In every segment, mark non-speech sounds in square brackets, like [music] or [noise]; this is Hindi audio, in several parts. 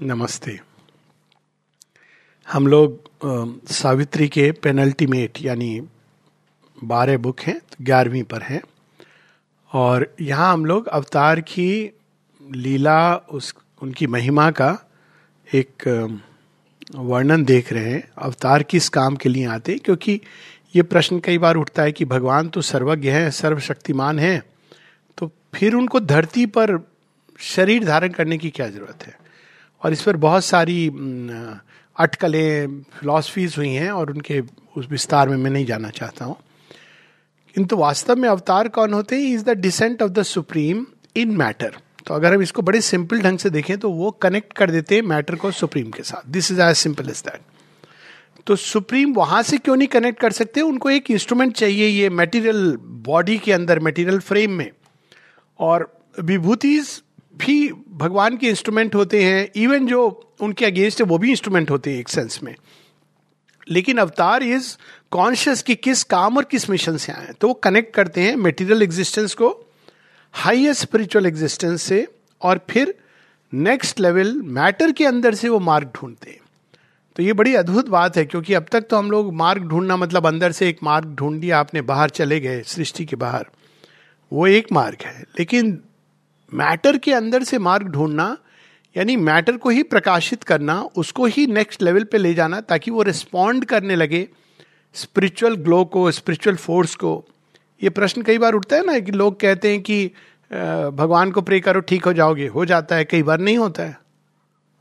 नमस्ते। हम लोग सावित्री के पेनल्टीमेट यानी बारह बुक हैं तो ग्यारहवीं पर हैं। और यहाँ हम लोग अवतार की लीला, उस, उनकी महिमा का एक वर्णन देख रहे हैं। अवतार किस काम के लिए आते क्योंकि ये प्रश्न कई बार उठता है कि भगवान तो सर्वज्ञ है, सर्वशक्तिमान है तो फिर उनको धरती पर शरीर धारण करने की क्या ज़रूरत है? और इस पर बहुत सारी अटकलें फिलॉसफीज हुई हैं और उनके उस विस्तार में मैं नहीं जाना चाहता हूँ। किंतु वास्तव में अवतार कौन होते हैं? Is the descent of the supreme in matter तो अगर हम इसको बड़े सिंपल ढंग से देखें तो वो कनेक्ट कर देते हैं मैटर को सुप्रीम के साथ। This is as simple as that तो सुप्रीम वहाँ से क्यों नहीं कनेक्ट कर सकते? उनको एक इंस्ट्रूमेंट चाहिए ये मेटीरियल बॉडी के अंदर मेटीरियल फ्रेम में। और विभूतिज भी भगवान के इंस्ट्रूमेंट होते हैं इवन जो उनके अगेंस्ट है, वो भी इंस्ट्रूमेंट होते हैं एक सेंस में। लेकिन अवतार इज़ कॉन्शियस कि किस काम और किस मिशन से आए तो वो कनेक्ट करते हैं मेटीरियल एग्जिस्टेंस को हाईएस्ट स्पिरिचुअल एग्जिस्टेंस से, और फिर नेक्स्ट लेवल मैटर के अंदर से वो मार्ग ढूंढते हैं। तो ये बड़ी अद्भुत बात है, क्योंकि अब तक तो हम लोग मार्ग ढूंढना मतलब अंदर से एक मार्ग ढूंढ दिया आपने बाहर चले गए, सृष्टि के बाहर। वो एक मार्ग है, लेकिन मैटर के अंदर से मार्ग ढूंढना, यानी मैटर को ही प्रकाशित करना, उसको ही नेक्स्ट लेवल पे ले जाना, ताकि वो रिस्पॉन्ड करने लगे स्पिरिचुअल ग्लो को, स्पिरिचुअल फोर्स को। ये प्रश्न कई बार उठता है ना कि लोग कहते हैं कि भगवान को प्रे करो, ठीक हो जाओगे, हो जाता है, कई बार नहीं होता है।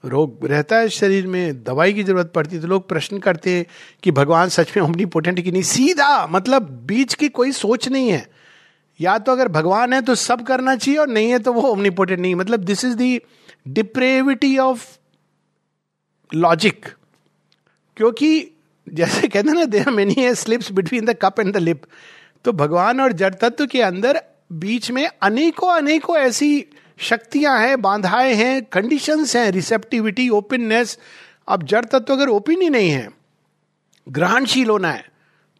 रोग रहता है शरीर में, दवाई की ज़रूरत पड़ती है तो लोग प्रश्न करते हैं कि भगवान सच में ओमनी पोटेंट की नहीं? सीधा मतलब बीच की कोई सोच नहीं है। या तो अगर भगवान है तो सब करना चाहिए और नहीं है तो वो ओमनीपोटेंट नहीं मतलब this is the depravity of logic क्योंकि जैसे कहते ना there many slips between the cup and the lip तो भगवान और जड़ तत्व के अंदर बीच में अनेकों अनेकों ऐसी शक्तियाँ हैं, बांधाएँ हैं कंडीशंस हैं रिसेप्टिविटी ओपननेस अब जड़ तत्व अगर ओपन ही नहीं है, ग्रहणशील होना है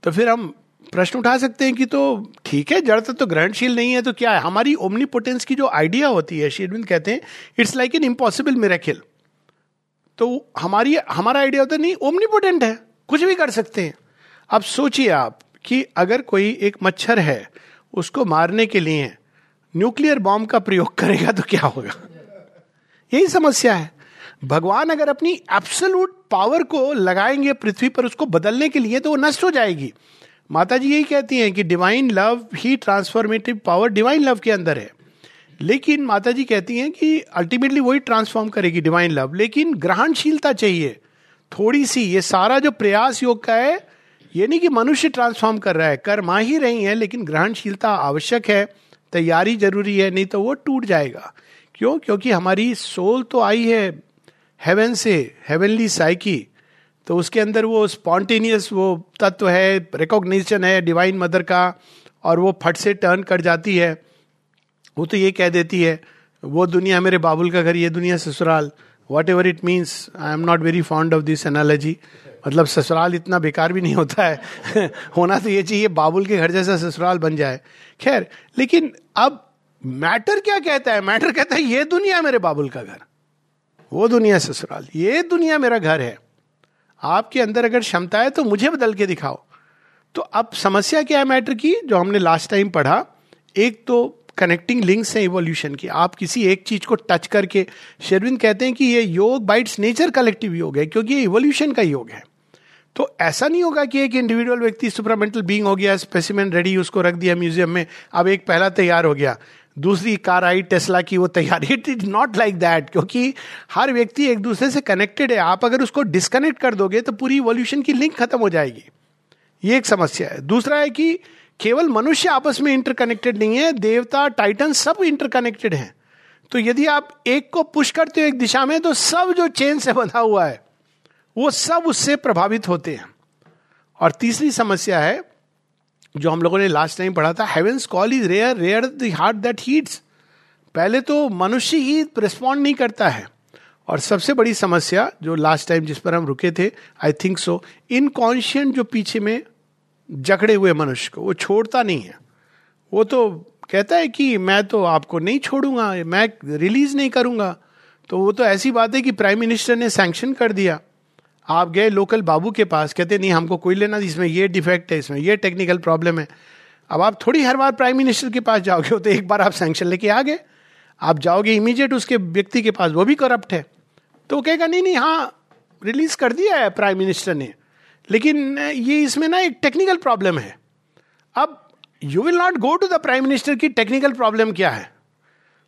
तो फिर हम प्रश्न उठा सकते हैं कि तो ठीक है, जड़ तो ग्रहणशील नहीं है तो क्या है? हमारी ओमनीपोटेंस की जो आइडिया होती है, शेरविंद कहते हैं it's like an impossible miracle तो हमारी, हमारा आइडिया होता नहीं ओमनीपोटेंट है, कुछ भी कर सकते हैं। अब सोचिए आप कि अगर कोई एक मच्छर है, उसको मारने के लिए न्यूक्लियर बॉम्ब का प्रयोग करेगा तो क्या होगा? यही समस्या है। भगवान अगर अपनी एब्सोलूट पावर को लगाएँगे, पृथ्वी पर उसको बदलने के लिए तो वो नष्ट हो जाएगी। माता जी यही कहती हैं कि डिवाइन लव ही ट्रांसफॉर्मेटिव पावर डिवाइन लव के अंदर है। लेकिन माता जी कहती हैं कि अल्टीमेटली वही ट्रांसफॉर्म करेगी डिवाइन लव लेकिन ग्रहणशीलता चाहिए। थोड़ी सी, ये सारा जो प्रयास योग का है, ये नहीं कि मनुष्य ट्रांसफॉर्म कर रहा है। कर ही रही है, लेकिन ग्रहणशीलता आवश्यक है, तैयारी ज़रूरी है, नहीं तो वो टूट जाएगा। क्यों? क्योंकि हमारी सोल तो आई है हेवन से हेवनली साइकी तो उसके अंदर वो स्पॉन्टेनियस वो तत्व है रिकॉग्निशन है डिवाइन मदर का, और वो फट से टर्न कर जाती है। वो तो ये कह देती है, वो दुनिया मेरे बाबुल का घर, ये दुनिया ससुराल। Whatever it means I am not very fond of this analogy मतलब ससुराल इतना बेकार भी नहीं होता है। [laughs] होना तो ये चाहिए, बाबुल के घर जैसा ससुराल बन जाए। खैर, लेकिन अब मैटर क्या कहता है? मैटर कहता है, ये दुनिया मेरे बाबुल का घर, वो दुनिया ससुराल, ये दुनिया मेरा घर है। आपके अंदर अगर क्षमता है तो मुझे बदल के दिखाओ। तो अब समस्या क्या है मैटर की, जो हमने लास्ट टाइम पढ़ा, एक तो कनेक्टिंग लिंक्स हैं इवोल्यूशन की। आप किसी एक चीज़ को टच करके, शेरविंद कहते हैं कि ये योग बाइट्स नेचर कलेक्टिव योग है, क्योंकि ये इवोल्यूशन का योग है। तो ऐसा नहीं होगा कि एक इंडिविजुअल व्यक्ति सुपरामेंटल बींग हो गया स्पेसिमेंट रेडी उसको रख दिया म्यूज़ियम में, अब एक पहला तैयार हो गया। दूसरी कार आई टेस्ला की वो तैयारी। It is not like that क्योंकि हर व्यक्ति एक दूसरे से कनेक्टेड है। आप अगर उसको डिस्कनेक्ट कर दोगे तो पूरी इवोल्यूशन की लिंक खत्म हो जाएगी। ये एक समस्या है। दूसरा है कि केवल मनुष्य आपस में इंटरकनेक्टेड नहीं है, देवता टाइटन सब इंटरकनेक्टेड हैं। तो यदि आप एक को पुश करते हो एक दिशा में तो सब जो चेन से बंधा हुआ है, वो सब उससे प्रभावित होते हैं। और तीसरी समस्या है जो हम लोगों ने लास्ट टाइम पढ़ा था heaven's call is rare rare the heart that heats पहले तो मनुष्य ही रिस्पॉन्ड नहीं करता है। और सबसे बड़ी समस्या जो लास्ट टाइम जिस पर हम रुके थे आई थिंक सो इनकॉन्शियंट जो पीछे में जकड़े हुए मनुष्य को, वो छोड़ता नहीं है। वो तो कहता है कि मैं तो आपको नहीं छोड़ूँगा, मैं रिलीज़ नहीं करूँगा। तो वो तो ऐसी बात है कि प्राइम मिनिस्टर ने सैंक्शन कर दिया। आप गए लोकल बाबू के पास, कहते, नहीं, हमको कोई लेना इसमें ये डिफेक्ट है, इसमें ये टेक्निकल प्रॉब्लम है। अब आप थोड़ी हर बार प्राइम मिनिस्टर के पास जाओगे तो एक बार आप सैंक्शन लेके आ गए। आप जाओगे इमीडिएट उसके व्यक्ति के पास, वो भी करप्ट है। तो वो कहेगा, नहीं नहीं हाँ रिलीज़ कर दिया है प्राइम मिनिस्टर ने। लेकिन, ये इसमें ना एक टेक्निकल प्रॉब्लम है। अब you will not go to the prime minister की टेक्निकल प्रॉब्लम क्या है?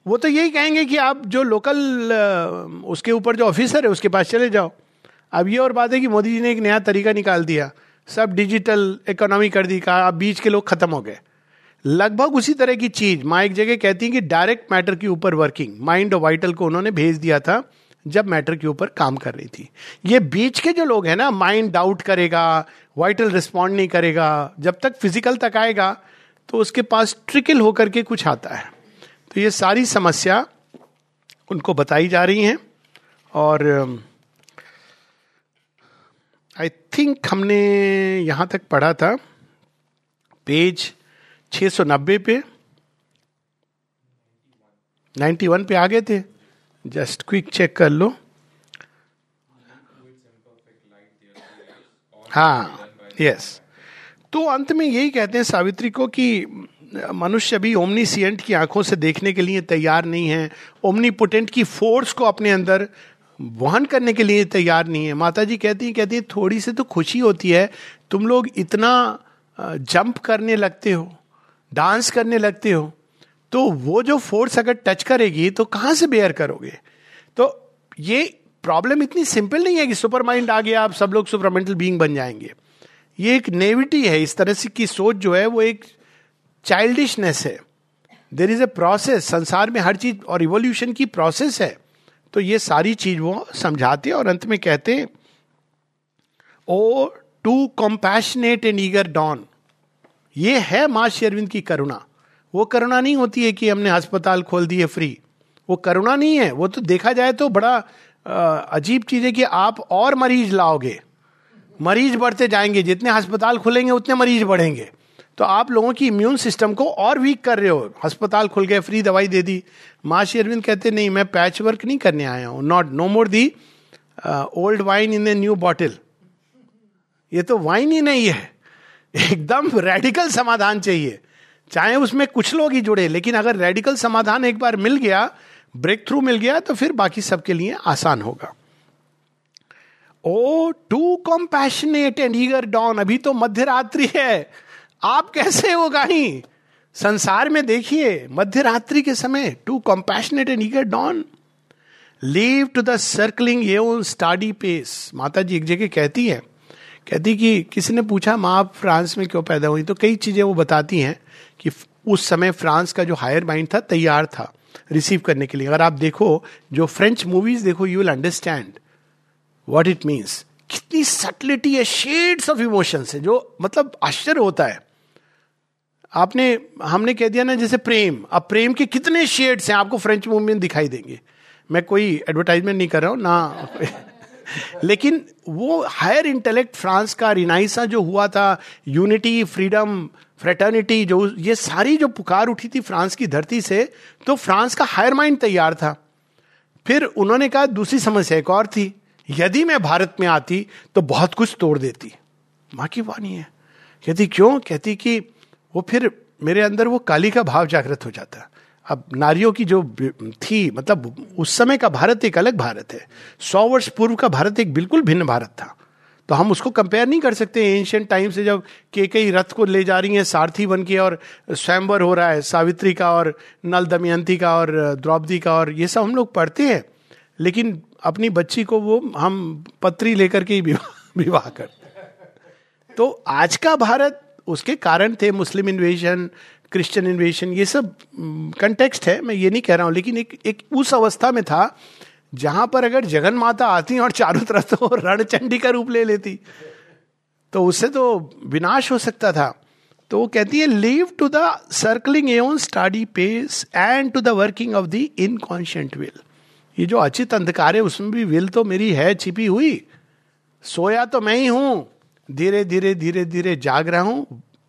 वो तो यही कहेंगे कि आप जो लोकल उसके ऊपर जो ऑफिसर है, उसके पास चले जाओ। अब ये और बात है कि मोदी जी ने एक नया तरीका निकाल दिया। सब डिजिटल इकोनॉमी कर दी, कहा अब बीच के लोग खत्म हो गए। लगभग उसी तरह की चीज़, माँ एक जगह कहती है कि डायरेक्ट मैटर के ऊपर वर्किंग, माइंड और वाइटल को उन्होंने भेज दिया था जब मैटर के ऊपर काम कर रही थी। ये बीच के जो लोग हैं ना, माइंड डाउट करेगा, वाइटल रिस्पॉन्ड नहीं करेगा, जब तक फ़िज़िकल तक आएगा तो उसके पास ट्रिकल होकर के कुछ आता है। तो ये सारी समस्या उनको बताई जा रही हैं और आई थिंक हमने यहाँ तक पढ़ा था, पेज 690 पे। 91 पे आ गए थे। जस्ट क्विक चेक कर लो। हाँ यस तो अंत में यही कहते हैं सावित्री को कि मनुष्य अभी ओमनीसियंट की आँखों से देखने के लिए तैयार नहीं है। ओमनीपोटेंट की फोर्स को अपने अंदर वहन करने के लिए तैयार नहीं है। माता जी कहती हैं, कहती है, थोड़ी सी तो खुशी होती है। तुम लोग इतना जंप करने लगते हो, डांस करने लगते हो तो वो जो फोर्स अगर टच करेगी तो कहाँ से बेयर करोगे? तो ये प्रॉब्लम इतनी सिंपल नहीं है कि सुपर माइंड आ गया, आप सब लोग सुपरमेंटल बीइंग बन जाएँगे। ये एक नेविटी है, इस तरह से की सोच जो है, वो एक चाइल्डिशनेस है। देर इज़ ए प्रोसेस, संसार में हर चीज़ और इवोल्यूशन की प्रोसेस है। तो ये सारी चीज़ वो समझाते और अंत में कहते O, too compassionate and eager dawn ये है माँ शेरविंद की करुणा। वो करुणा नहीं होती है कि हमने अस्पताल खोल दिए फ्री वो करुणा नहीं है। वो तो देखा जाए तो बड़ा अजीब चीज़ है कि आप और मरीज़ लाओगे। मरीज़ बढ़ते जाएँगे। जितने अस्पताल खुलेंगे, उतने मरीज़ बढ़ेंगे। तो आप लोगों की इम्यून सिस्टम को और वीक कर रहे हो। अस्पताल खुल गए फ्री दवाई दे दी। माँ अरविंद कहते, नहीं, मैं पैच वर्क नहीं करने आया हूँ। Not no more the old wine in a new bottle ये तो वाइन ही नहीं है। एकदम रेडिकल समाधान चाहिए। चाहे उसमें कुछ लोग ही जुड़े, लेकिन अगर रेडिकल समाधान एक बार मिल गया ब्रेक थ्रू मिल गया तो फिर बाकी सबके लिए आसान होगा। O too compassionate and eager dawn अभी तो मध्य रात्रि है। आप कैसे हो गाही संसार में देखिए मध्य रात्रि के समय too compassionate and eager don leave to the circling ये स्टाडी पेस माता जी एक जगह कहती है, कहती कि किसी ने पूछा, माँ आप फ्रांस में क्यों पैदा हुई? तो कई चीज़ें वो बताती हैं कि उस समय फ्रांस का जो हायर माइंड था, तैयार था रिसीव करने के लिए। अगर आप देखो, जो फ्रेंच मूवीज़ देखो you will understand what it means कितनी सटलिटी है शेड्स ऑफ़ इमोशंस है, जो मतलब आश्चर्य होता है। आपने, हमने कह दिया ना, जैसे प्रेम। अब प्रेम के कितने शेड्स हैं आपको फ्रेंच मूवी में दिखाई देंगे। मैं कोई एडवर्टाइजमेंट नहीं कर रहा हूँ, ना। [laughs] लेकिन वो हायर इंटेलेक्ट फ्रांस का रिनाइसा जो हुआ था यूनिटी फ्रीडम फ्रेटर्निटी जो ये सारी जो पुकार उठी थी फ्रांस की धरती से तो फ्रांस का हायर माइंड तैयार था। फिर उन्होंने कहा, दूसरी समस्या एक और थी। यदि मैं भारत में आती तो बहुत कुछ तोड़ देती। माँ की वाणी है। कहती, क्यों? कहती कि वो फिर मेरे अंदर वो काली का भाव जागृत हो जाता। अब नारियों की जो थी मतलब उस समय का भारत एक अलग भारत है। सौ वर्ष पूर्व का भारत एक बिल्कुल भिन्न भारत था। तो हम उसको कंपेयर नहीं कर सकते। एंशियंट टाइम से जब के कई रथ को ले जा रही हैं, सारथी बन के और स्वयंवर हो रहा है, सावित्री का और नल दमयंती का और द्रौपदी का और ये सब हम लोग पढ़ते हैं। लेकिन अपनी बच्ची को वो हम पत्री लेकर के ही विवाह [laughs] करते तो आज का भारत उसके कारण थे मुस्लिम इन्वेजन क्रिश्चियन इन्वेजन ये सब कंटेक्स्ट है, मैं ये नहीं कह रहा हूँ, लेकिन एक एक उस अवस्था में था जहाँ पर अगर जगन माता आती और चारों तरफ़ तो [laughs] रणचंडी का रूप ले लेती तो उससे तो विनाश हो सकता था। तो वो कहती है leave to the circling an steady pace and to the working of the inconscient will ये जो अचित अंधकार है, उसमें भी विल तो मेरी है छिपी हुई, सोया तो मैं ही हूँ। धीरे धीरे धीरे धीरे जाग रहा हूं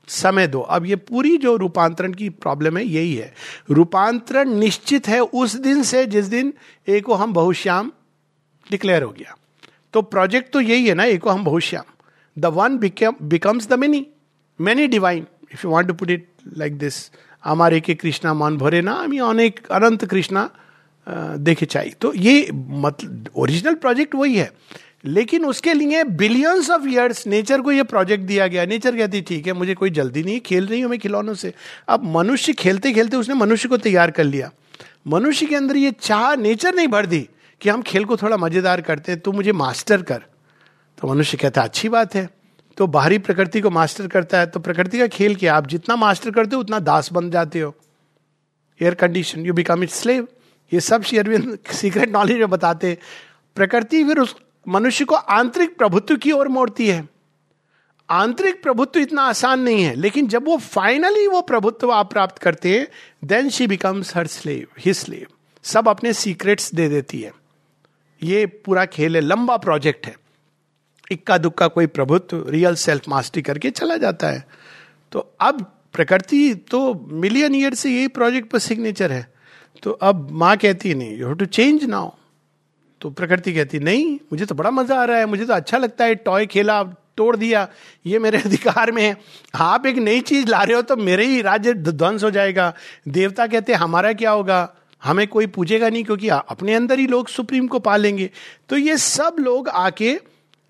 समय दो अब ये पूरी जो रूपांतरण की प्रॉब्लम है यही है रूपांतरण निश्चित है उस दिन से जिस दिन एको हम बहुश्याम डिक्लेयर हो गया तो प्रोजेक्ट तो यही है ना एको हम बहुश्याम the one becomes the many many divine if you want to put it like this আমার একে কৃষ্ণা মন ভরে না আমি অনেক अनंत कृष्णा देखे चाहिए तो ये मतलब ओरिजिनल प्रोजेक्ट वही है लेकिन उसके लिए बिलियंस ऑफ़ ईयर्स नेचर को ये प्रोजेक्ट दिया गया। नेचर कहती, ठीक है, मुझे कोई जल्दी नहीं, खेल रही हूँ मैं खिलौनों से। अब मनुष्य खेलते खेलते उसने मनुष्य को तैयार कर लिया। मनुष्य के अंदर ये चाह नेचर नहीं भर दी कि हम खेल को थोड़ा मज़ेदार करते हैं तो मुझे मास्टर कर। तो मनुष्य कहता, अच्छी बात है। तो बाहरी प्रकृति को मास्टर करता है। तो प्रकृति का खेल क्या? आप जितना मास्टर करते हो, उतना दास बन जाते हो। Air condition you become it slave ये सब शेयरविंद सीक्रेट नॉलेज में बताते प्रकृति फिर उस मनुष्य को आंतरिक प्रभुत्व की ओर मोड़ती है। आंतरिक प्रभुत्व इतना आसान नहीं है, लेकिन जब वो फाइनली वो प्रभुत्व आप प्राप्त करते हैं then she becomes her slave he slave सब अपने सीक्रेट्स दे देती है। ये पूरा खेल है, लंबा प्रोजेक्ट है। इक्का दुक्का कोई प्रभुत्व रियल सेल्फ मास्टरी करके चला जाता है। तो अब प्रकृति तो मिलियन ईयर से यही प्रोजेक्ट पर सिग्नेचर है। तो अब माँ कहती है, नहीं you have to change now तो प्रकृति कहती, नहीं, मुझे तो बड़ा मज़ा आ रहा है, मुझे तो अच्छा लगता है, टॉय खेला, तोड़ दिया, ये मेरे [laughs] अधिकार में है। आप एक नई चीज़ ला रहे हो तो मेरे ही राज्य ध्वंस हो जाएगा। देवता कहते, हमारा क्या होगा? हमें कोई पूछेगा नहीं, क्योंकि अपने अंदर ही लोग सुप्रीम को पालेंगे। तो ये सब लोग आके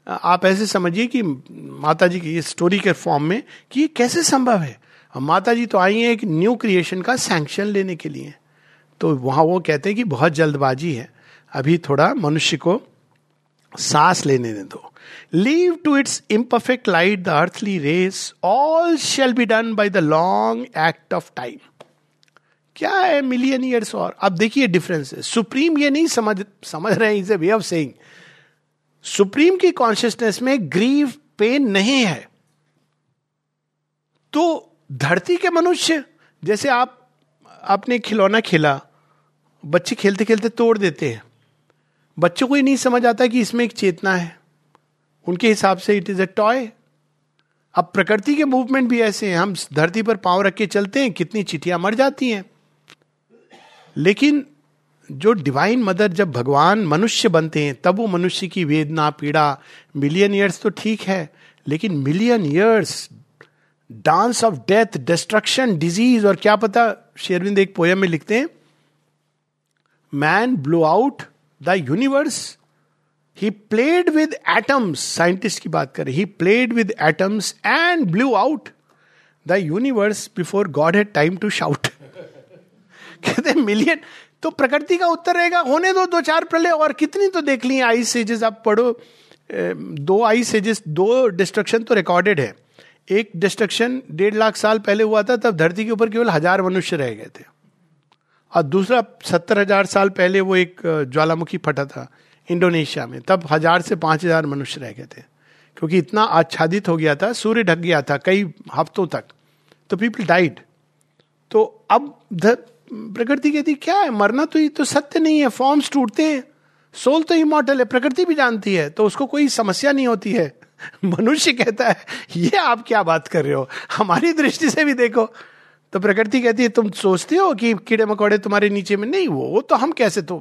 आप ऐसे समझिए कि माता जी की स्टोरी के फॉर्म में कि ये कैसे संभव है? माता जी तो आई हैं एक न्यू क्रिएशन का सैंक्शन लेने के लिए। तो वहाँ वो कहते हैं कि बहुत जल्दबाजी है। अभी थोड़ा मनुष्य को सांस लेने दे दो। Leave to its imperfect light the earthly race all shall be done by the long act of time क्या है मिलियन ईयर्स और? अब देखिए डिफरेंस है। सुप्रीम ये नहीं समझ समझ रहे हैं is a way of saying supreme की कॉन्शियसनेस में ग्रीव पेन नहीं है। तो धरती के मनुष्य, जैसे आप, आपने खिलौना खेला, बच्चे खेलते खेलते तोड़ देते हैं। बच्चों को ही नहीं समझ आता कि इसमें एक चेतना है। उनके हिसाब से इट इज़ अ टॉय अब प्रकृति के मूवमेंट भी ऐसे हैं। हम धरती पर पाँव रख के चलते हैं, कितनी चिटियाँ मर जाती हैं। लेकिन जो डिवाइन मदर जब भगवान मनुष्य बनते हैं, तब वो मनुष्य की वेदना, पीड़ा मिलियन ईयर्स तो ठीक है, लेकिन million years dance of death destruction disease और क्या पता, शेरविंद एक पोयम में लिखते हैं man blew out the universe he played with atoms scientist की बात करें he played with atoms and blew out the universe before God had time to shout कहते मिलियन तो प्रकृति का उत्तर रहेगा, होने दो दो चार प्रलय, और कितनी तो देख ली आई सेजेस, आप पढ़ो दो आई सेजेस, दो डिस्ट्रक्शन तो रिकॉर्डेड है। एक डिस्ट्रक्शन डेढ़ लाख साल पहले हुआ था, तब धरती के ऊपर केवल हज़ार मनुष्य रह गए थे। और दूसरा, सत्तर हज़ार साल पहले वो एक ज्वालामुखी फटा था इंडोनेशिया में। तब हज़ार से पाँच हज़ार मनुष्य रह गए थे। क्योंकि इतना आच्छादित हो गया था, सूर्य ढक गया था कई हफ्तों तक तो पीपल डाइड तो अब प्रकृति कहती क्या है, मरना तो ये तो सत्य नहीं है फॉर्म्स टूटते हैं। सोल तो इमोटल है, प्रकृति भी जानती है तो उसको कोई समस्या नहीं होती है। [laughs] मनुष्य कहता है, ये आप क्या बात कर रहे हो? हमारी दृष्टि से भी देखो। तो प्रकृति कहती है, तुम सोचते हो कि कीड़े मकोड़े तुम्हारे नीचे में नहीं, वो तो हम कैसे तो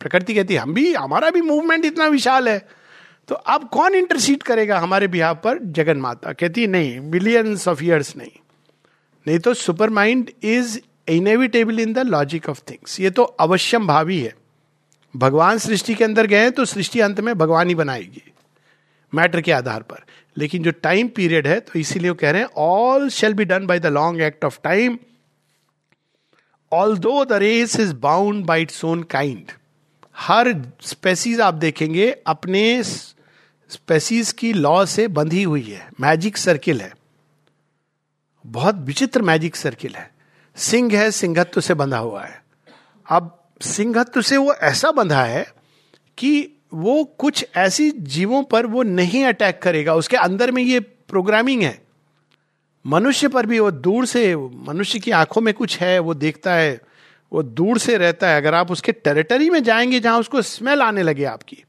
प्रकृति कहती है, हम भी, हमारा भी मूवमेंट इतना विशाल है। तो अब कौन इंटरसीड करेगा हमारे बिहार पर? जगन माता कहती है, नहीं मिलियंस ऑफ़ ईयर्स नहीं। नहीं तो super mind is inevitable in the logic of things ये तो अवश्यम भावी है। भगवान सृष्टि के अंदर गए तो सृष्टि अंत में भगवान ही बनाएगी। मैटर के आधार पर। लेकिन जो टाइम पीरियड है तो इसीलिए वो कह रहे हैं all shall be done by the long act of time although the race is bound by its own kind her species आप देखेंगे, अपने स्पेसीज की लॉ से बंधी हुई है। मैजिक सर्किल है। बहुत विचित्र मैजिक सर्किल है। सिंह है, सिंहत्व से बंधा हुआ है। अब सिंहत्व से वो ऐसा बंधा है कि वो कुछ ऐसी जीवों पर वो नहीं अटैक करेगा। उसके अंदर में ये प्रोग्रामिंग है। मनुष्य पर भी वो दूर से, मनुष्य की आँखों में कुछ है, वो देखता है, वो दूर से रहता है। अगर आप उसके टेरिटरी में जाएँगे जहाँ उसको स्मेल आने लगे आपकी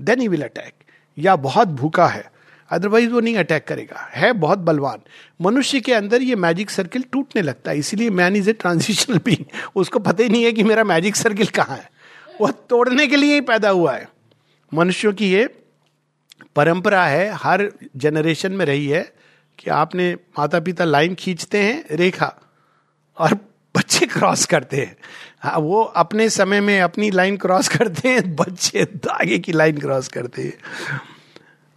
देन ही विल अटैक या बहुत भूखा है अदरवाइज़ वो नहीं अटैक करेगा। है बहुत बलवान। मनुष्य के अंदर ये मैजिक सर्किल टूटने लगता है, इसीलिए man is a transitional being उसको पता ही नहीं है कि मेरा मैजिक सर्किल कहाँ है। वह तोड़ने के लिए ही पैदा हुआ है। मनुष्यों की ये परंपरा है, हर जनरेशन में रही है कि आपने माता पिता लाइन खींचते हैं, रेखा, और बच्चे क्रॉस करते हैं। हाँ वो अपने समय में अपनी लाइन क्रॉस करते हैं, बच्चे आगे की लाइन क्रॉस करते हैं।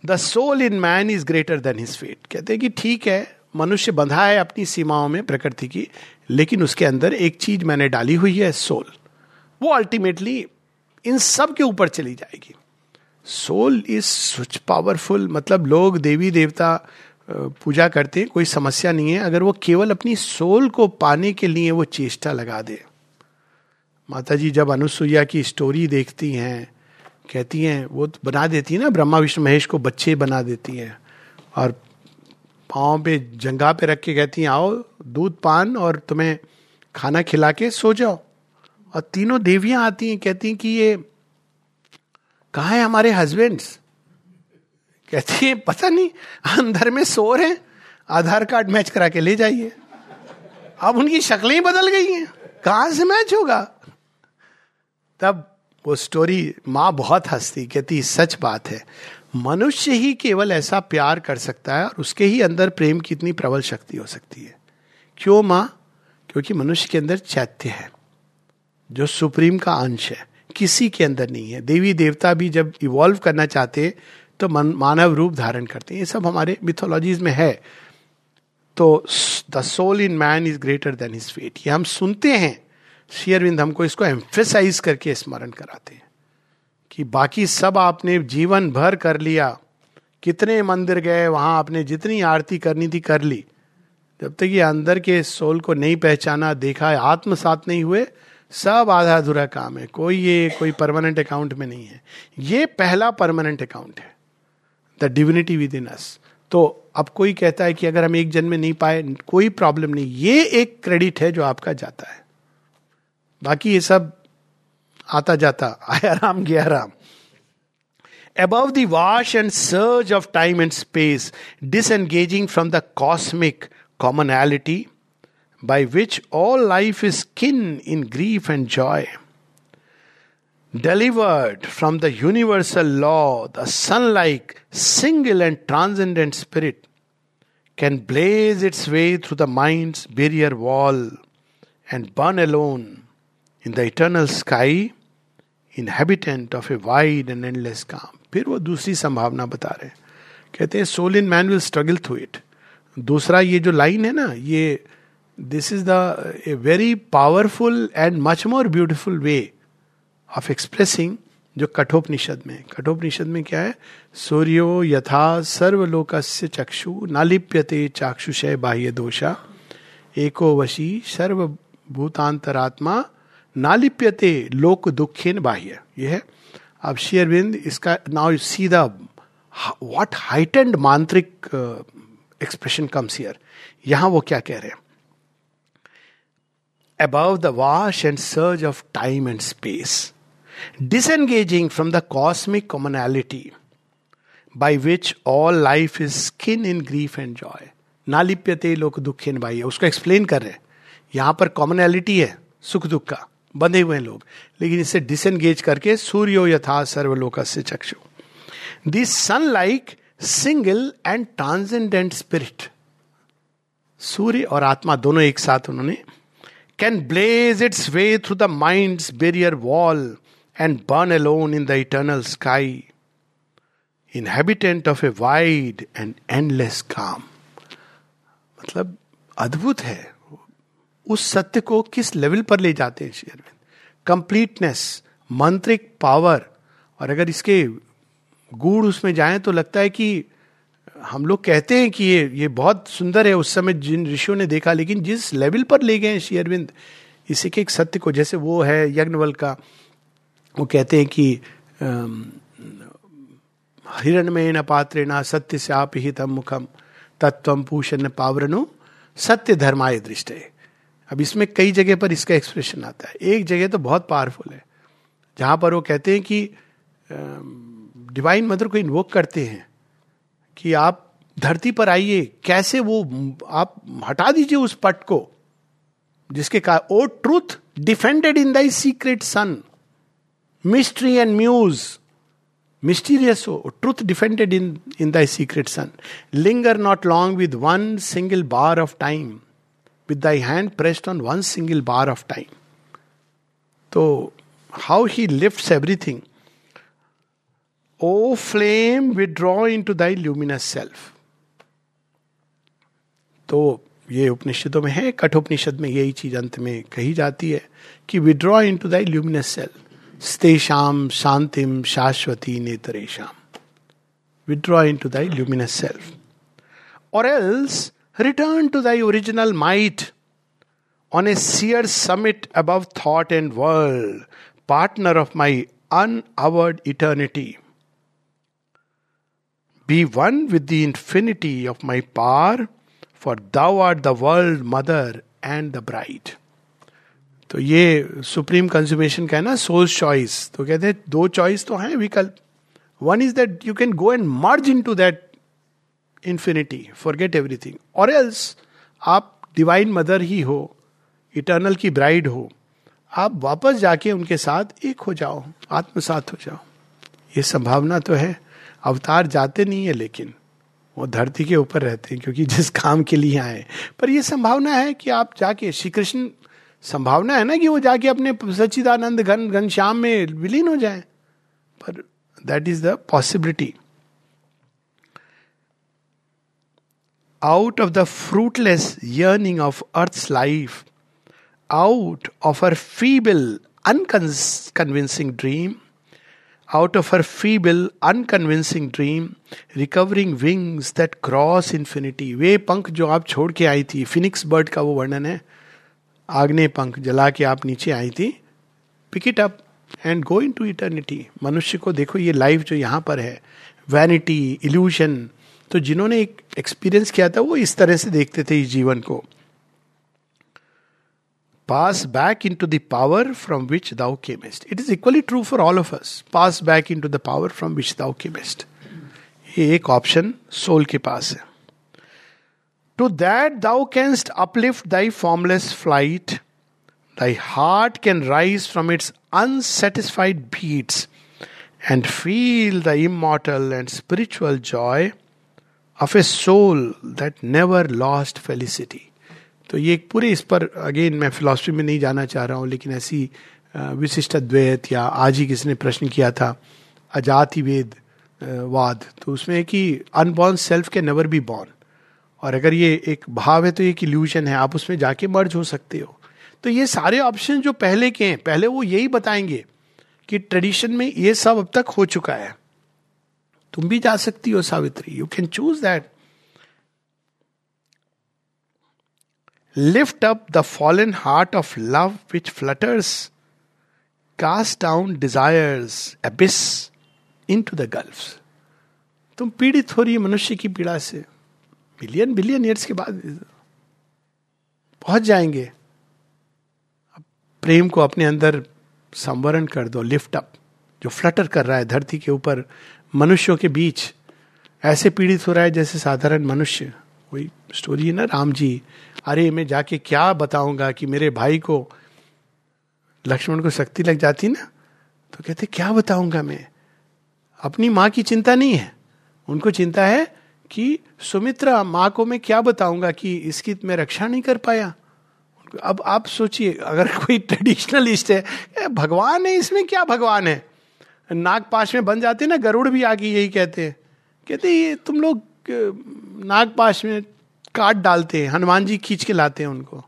The soul in man is greater than his fate कहते हैं कि ठीक है, मनुष्य बंधा है अपनी सीमाओं में प्रकृति की, लेकिन उसके अंदर एक चीज़ मैंने डाली हुई है सोल वो अल्टीमेटली इन सब के ऊपर चली जाएगी। सोल इज़ सुच पावरफुल मतलब लोग, देवी देवता पूजा करते हैं, कोई समस्या नहीं है। अगर वो केवल अपनी सोल को पाने के लिए वो चेष्टा लगा दे। माता जी जब अनुसुईया की स्टोरी देखती हैं, कहती हैं, वो तो बना देती है ना, ब्रह्मा, विष्णु, महेश को बच्चे बना देती हैं। और पाँव पे जंगा पे रख के कहती हैं, आओ, दूध, पान और तुम्हें खाना खिला के सो जाओ। और तीनों देवियाँ आती हैं, कहती हैं कि ये कहा है हमारे हस्बैंड्स कहती है, पता नहीं अंदर में सो रहे आधार कार्ड मैच करा के ले जाइए। अब उनकी शक्लें ही बदल गई हैं। कहाँ से मैच होगा? तब वो स्टोरी माँ बहुत हंसती, कहती, सच बात है, मनुष्य ही केवल ऐसा प्यार कर सकता है और उसके ही अंदर प्रेम की इतनी प्रबल शक्ति हो सकती है। क्यों माँ? क्योंकि मनुष्य के अंदर चैत्य है, जो सुप्रीम का अंश है। किसी के अंदर नहीं है। देवी देवता भी जब इवॉल्व करना चाहते तो मन, मानव रूप धारण करते हैं। ये सब हमारे मिथोलॉजीज में है। तो the soul in man is greater than his fate ये हम सुनते हैं। शेयरविंद हमको इसको एम्फेसाइज करके स्मरण कराते हैं कि बाकी सब आपने जीवन भर कर लिया। कितने मंदिर गए वहाँ आपने जितनी आरती करनी थी कर ली। जब तक ये अंदर के सोल को नहीं पहचाना देखा आत्मसात नहीं हुए सब आधा अधूरा काम है। कोई ये कोई परमानेंट अकाउंट में नहीं है। ये पहला परमानेंट अकाउंट है। The divinity within us तो अब कोई कहता है कि अगर हम एक जन्म में नहीं पाए कोई प्रॉब्लम नहीं। ये एक क्रेडिट है जो आपका जाता है। बाकी ये सब आता जाता आया राम गया Ram. Above the wash and surge of time and space, disengaging from the cosmic commonality by which all life is kin in grief and joy. Delivered from the universal law, the sun like, single, and transcendent spirit can blaze its way through the mind's barrier wall and burn alone in the eternal sky, inhabitant of a wide and endless calm. फिर वो दूसरी संभावना बता रहे हैं कहते हैं soul in man will struggle through it दूसरा ये जो लाइन है ना ये this is the a very powerful and much more beautiful way of expressing जो कठोपनिषद में कठोपनिषद में क्या है? सूर्यो यथा सर्वलोक चक्षु नालिप्यते चाक्षुषय बाह्य दोषा एको वशी सर्वभूतांतरात्मा नालिप्यते लोक दुखेन बाह्य। यह है। अब शेयरविंद इसका now see the what heightened मांत्रिक expression comes here यहाँ वो क्या कह रहे हैं? Above the wash and surge of time and space, disengaging from the cosmic commonality by which all life is skin in grief and joy. नालिप्यते लोक दुखेन भाई उसको एक्सप्लेन कर रहे हैं यहाँ पर कॉमनैलिटी है सुख दुख का बंधे हुए लोग लेकिन इसे डिसएंगेज करके सूर्यो यथा सर्वलोक से चक्षु this sun like single and transcendent spirit सूर्य और आत्मा दोनों एक साथ उन्होंने can blaze its way through the mind barrier wall and burn alone in the eternal sky inhabitant of a wide and endless calm मतलब अद्भुत है। उस सत्य को किस लेवल पर ले जाते हैं शेयर में कंप्लीटनेस मंत्रिक पावर और अगर इसके गुड़ उसमें जाए तो लगता है कि हम लोग कहते हैं कि ये ये बहुत सुंदर है, उस समय जिन ऋषियों ने देखा, लेकिन जिस लेवल पर ले गए श्री अरविंद, इसी के एक सत्य को, जैसे वो है यज्ञवल का, वो कहते हैं कि हिरण में न पात्रे न सत्य से आप ही तम मुखम तत्व पूषण पावरनु सत्य धर्माय दृष्ट। अब इसमें कई जगह पर इसका एक्सप्रेशन आता है। एक जगह तो बहुत पावरफुल है, जहाँ पर वो कहते हैं कि डिवाइन मदर को इन्वोक करते हैं। कि आप धरती पर आइए, कैसे वो, आप हटा दीजिए उस पट को, जिसके कारण O truth, defended in thy secret sun, mystery and muse, mysterious O truth, defended in in thy secret sun, linger not long with one single bar of time, with thy hand pressed on one single bar of time. तो how he lift everything flame withdraw into thy luminous self तो ये उपनिषदों में है, कठोपनिषद में यही चीज़ अंत में कही जाती है कि withdraw into thy luminous self स्तेषाम शांतिम, शाश्वती नेतरेशम withdraw into thy luminous self और else return to thy original might on a sheer summit above thought and world partner of my unwalled eternity be one with the infinity of my power for thou art the world mother and the bride तो ये सुप्रीम कंज्यूमेशन का है ना सोल चॉइस तो कहते हैं, दो चॉइस तो हैं विकल्प। One is that you can go and merge into that infinity forget everything और एल्स आप डिवाइन मदर ही हो इटर्नल की ब्राइड हो, आप वापस जाके उनके साथ एक हो जाओ, आत्मसात हो जाओ। ये संभावना तो है। अवतार जाते नहीं है, लेकिन वो धरती के ऊपर रहते हैं, क्योंकि जिस काम के लिए आए पर यह संभावना है कि आप जाके श्री कृष्ण संभावना है ना कि वो जाके अपने सच्चिदानंद घन घनश्याम में विलीन हो जाए? पर that is the possibility out of the fruitless yearning of earth life out of our feeble unconvincing dream out of her feeble, unconvincing dream, recovering wings that cross infinity. वे पंख जो आप छोड़ के आई थी फिनिक्स बर्ड का वो वर्णन है आग्ने पंख जला के आप नीचे आई थी pick it up and go into eternity मनुष्य को देखो ये लाइफ जो यहाँ पर है वैनिटी इल्यूशन तो जिन्होंने एक एक्सपीरियंस किया था वो इस तरह से देखते थे इस जीवन को। pass back into the power from which thou camest. It is equally true for all of us. Pass back into the power from which thou camest. ये एक ऑप्शन सोल के पास है to that thou canst uplift thy formless flight thy heart can rise from its unsatisfied beats and feel the immortal and spiritual joy of a soul that never lost felicity तो ये एक पूरे इस पर अगेन मैं फिलॉसफी में नहीं जाना चाह रहा हूँ, लेकिन ऐसी विशिष्ट द्वैत या आज ही किसी ने प्रश्न किया था अजाति वेद वाद तो उसमें है कि अनबॉर्न सेल्फ के नेवर बी बॉर्न और अगर ये एक भाव है तो एक इल्यूशन है, आप उसमें जाके मर्ज हो सकते हो। तो ये सारे ऑप्शन जो पहले के हैं, पहले वो यही बताएँगे कि ट्रेडिशन में ये सब अब तक हो चुका है। तुम भी जा सकती हो, Savitri you can choose that Lift up the fallen heart of love which flutters. Cast down desires, abyss into the gulfs. तुम पीड़ित हो रही है मनुष्य की पीड़ा से बिलियन बिलियन ईयर्स के बाद पहुँच जाएँगे प्रेम को अपने अंदर संवरण कर दो लिफ्ट अप जो फ्लटर कर रहा है धरती के ऊपर मनुष्यों के बीच ऐसे पीड़ित हो रहा है जैसे साधारण मनुष्य वही स्टोरी है ना राम जी अरे, मैं जाके क्या बताऊँगा कि मेरे भाई को लक्ष्मण को शक्ति लग जाती ना? तो कहते, क्या बताऊँगा मैं? अपनी माँ की चिंता नहीं है। उनको चिंता है कि सुमित्रा माँ को मैं क्या बताऊँगा कि इसकी मैं रक्षा नहीं कर पाया? अब आप सोचिए, अगर कोई ट्रेडिशनलिस्ट है भगवान है, इसमें क्या भगवान है? नाग पाश में बन जाते ना, गरुड़ भी आगे यही कहते हैं। कहते, ये तुम लोग नागपाश में काट डालते हैं, हनुमान जी खींच के लाते हैं उनको।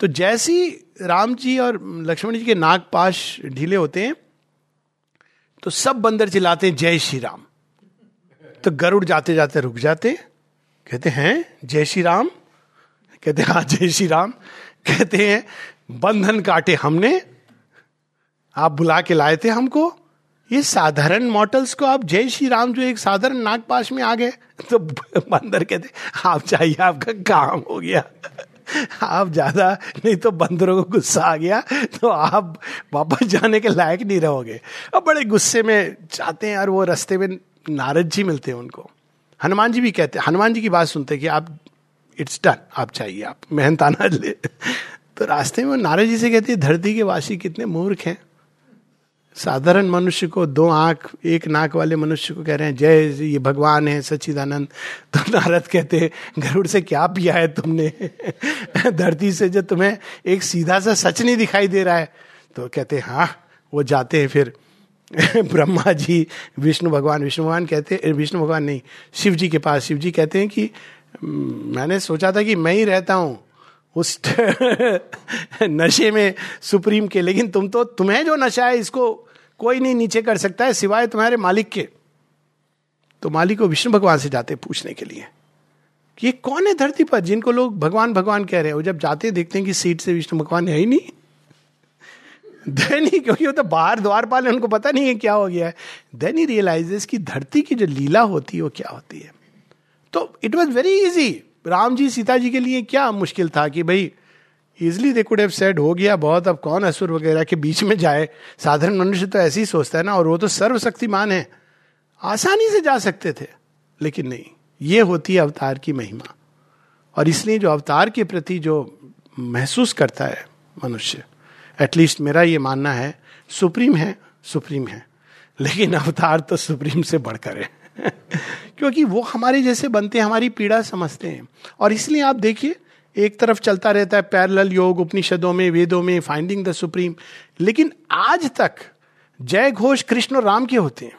तो जैसी राम जी और लक्ष्मण जी के नाग पाश ढीले होते हैं तो सब बंदर चिल्लाते हैं, जय श्री राम। तो गरुड़ जाते जाते रुक जाते कहते हैं, जय श्री राम। कहते हैं हाँ जय श्री राम। कहते हैं, बंधन काटे हमने, आप बुला के लाए थे हमको। ये साधारण मॉटल्स को आप जय श्री राम जो एक साधारण नागपाश में आ गए तो बंदर कहते, आप चाहिए आपका काम हो गया। आप ज़्यादा नहीं तो बंदरों को गुस्सा आ गया तो आप वापस जाने के लायक नहीं रहोगे। अब बड़े गुस्से में जाते हैं और वो रास्ते में नारद जी मिलते हैं उनको। हनुमान जी भी कहते हैं हनुमान जी की बात सुनते कि आप इट्स डन आप चाहिए आप मेहनताना ले। तो रास्ते में वो नारद जी से कहते हैं, धरती के वासी कितने मूर्ख हैं। साधारण मनुष्य को दो आँख, एक नाक वाले मनुष्य को कह रहे हैं, जय, ये भगवान है, सच्चिदानंद। तो नारद कहते हैं, गरुड़ से क्या पिया है तुमने? [laughs] धरती से जो तुम्हें एक सीधा सा सच नहीं दिखाई दे रहा है। तो कहते हैं हाँ वो जाते हैं फिर। [laughs] ब्रह्मा जी, विष्णु भगवान विष्णु भगवान कहते हैं, विष्णु भगवान नहीं, शिव जी के पास। शिव जी कहते हैं कि मैंने सोचा था कि मैं ही रहता हूँ उस [laughs] नशे में सुप्रीम के। लेकिन तुम तो तुम्हें जो नशा है, इसको कोई नहीं नीचे कर सकता है, सिवाय तुम्हारे मालिक के। तो मालिक को विष्णु भगवान से जाते पूछने के लिए। कि ये कौन है धरती पर जिनको लोग भगवान भगवान कह रहे हैं? जब जाते देखते हैं कि सीट से विष्णु भगवान है ही नहीं। देन ही क्योंकि वो तो बाहर द्वारपाल है, उनको पता नहीं है क्या हो गया है। ही रियलाइजेस कि धरती की जो लीला होती है, वो क्या होती है। तो it was very easy Ram ji Sita ji के लिए क्या मुश्किल था कि भाई easily they could have said हो गया बहुत, अब कौन असुर वगैरह के बीच में जाए? साधारण मनुष्य तो ऐसे ही सोचता है ना, और वो तो सर्वशक्तिमान है। आसानी से जा सकते थे, लेकिन नहीं। ये होती है अवतार की महिमा। और इसलिए जो अवतार के प्रति जो महसूस करता है मनुष्य एटलीस्ट मेरा ये मानना है, सुप्रीम है सुप्रीम है। लेकिन अवतार तो सुप्रीम से बढ़कर है। [laughs] क्योंकि वो हमारे जैसे बनते हैं, हमारी पीड़ा समझते हैं। और इसलिए आप देखिए, एक तरफ़ चलता रहता है पैरल योग, उपनिषदों में, वेदों में, फाइंडिंग द सुप्रीम। लेकिन आज तक जय घोष कृष्ण और राम के होते हैं।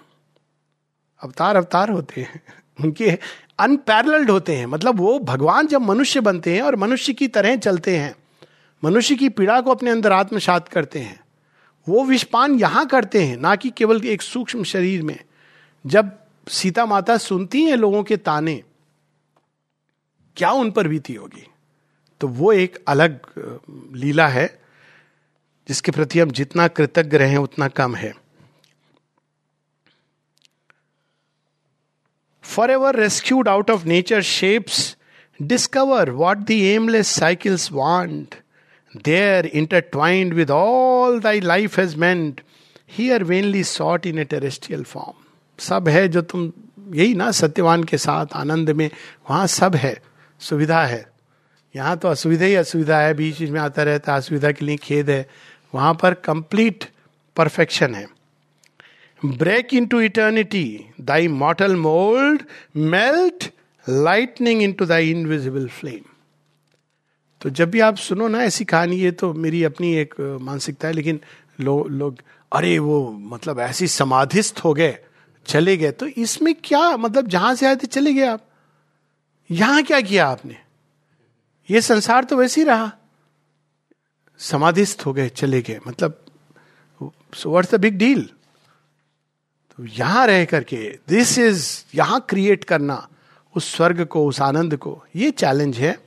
अवतार अवतार होते हैं। [laughs] उनके अनपैरल्ड होते हैं। मतलब वो भगवान जब मनुष्य बनते हैं और मनुष्य की तरह चलते हैं, मनुष्य की पीड़ा को अपने अंदर आत्मसात करते हैं, वो विषपान यहाँ करते हैं, ना कि केवल एक सूक्ष्म शरीर में। जब सीता माता सुनती हैं लोगों के ताने। क्या उन पर बीती होगी? तो वो एक अलग लीला है, जिसके प्रति हम जितना कृतज्ञ रहे, उतना कम है। Forever rescued out of nature shapes discover what the aimless cycles want there intertwined with all thy life has meant here vainly sought in a terrestrial form सब है जो तुम यही ना सत्यवान के साथ आनंद में वहाँ सब है सुविधा है। यहाँ तो असुविधा ही असुविधा है बीच बीच में आता रहता है असुविधा के लिए खेद है। वहाँ पर कंप्लीट परफेक्शन है। Break into eternity thy mortal mould melt lightning into thy invisible flame तो जब भी आप सुनो ना ऐसी कहानी है तो मेरी अपनी एक मानसिकता है लेकिन लोग लो, अरे वो मतलब ऐसी समाधिस्थ हो गए। चले गए तो इसमें क्या मतलब जहाँ से आए थे, चले गए आप? यहाँ क्या किया आपने? ये संसार तो वैसे ही रहा। समाधिस्थ हो गए, चले गए। मतलब so what's the big deal तो यहाँ रह करके दिस इज़ यहाँ क्रिएट करना, उस स्वर्ग को, उस आनंद को, ये चैलेंज है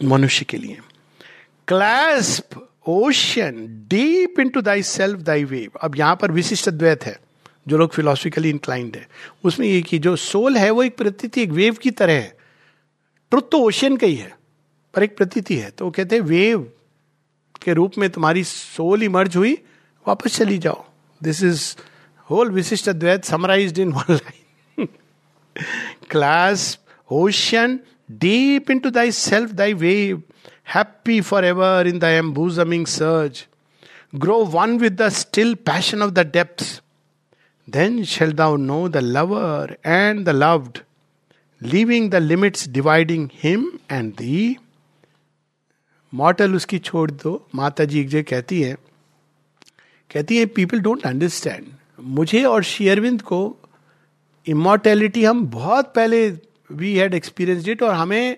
मनुष्य के लिए। Clasp ocean deep into thy self thy wave अब यहाँ पर विशिष्ट द्वैत है। जो लोग फिलोसफिकली इंक्लाइंड है, उसमें ये कि जो सोल है, वो एक प्रतीति, एक वेव की तरह है। ट्रुथ तो ओशियन का ही है, पर एक प्रतीति है। तो वो कहते हैं वेव के रूप में तुम्हारी सोल इमर्ज हुई, वापस चली जाओ। दिस इज़ होल विशिष्ट द्वैत summarise in one line clasp ocean deep into thy self thy wave happy forever in the embosoming surge grow one with the still passion of the depth then shall thou know the lover and the loved, leaving the limits dividing him and thee. Mortal उसकी छोड़ दो माता जी एक जगह कहती है कहती है पीपल डोंट अंडरस्टैंड मुझे और शेयरविंद को इमोर्टेलिटी हम बहुत पहले वी हैड एक्सपीरियंस इट और हमें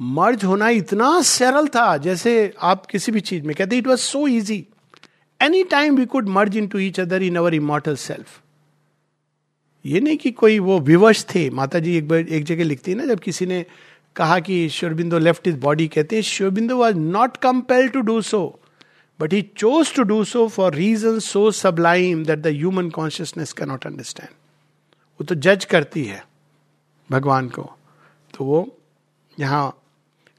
मर्ज होना इतना सरल था जैसे आप किसी भी चीज़ में कहते it was so easy any time we could merge into each other in our immortal self ये नहीं कि कोई वो विवश थे। माता जी एक बार एक जगह लिखती है ना, जब किसी ने कहा कि श्योरबिंदो लेफ़्ट इज़ बॉडी कहते हैं Sri Aurobindo was not compel to do so but he chose to do so for reason so sublime that the human consciousness can not understand वो तो जज करती है भगवान को। तो वो यहाँ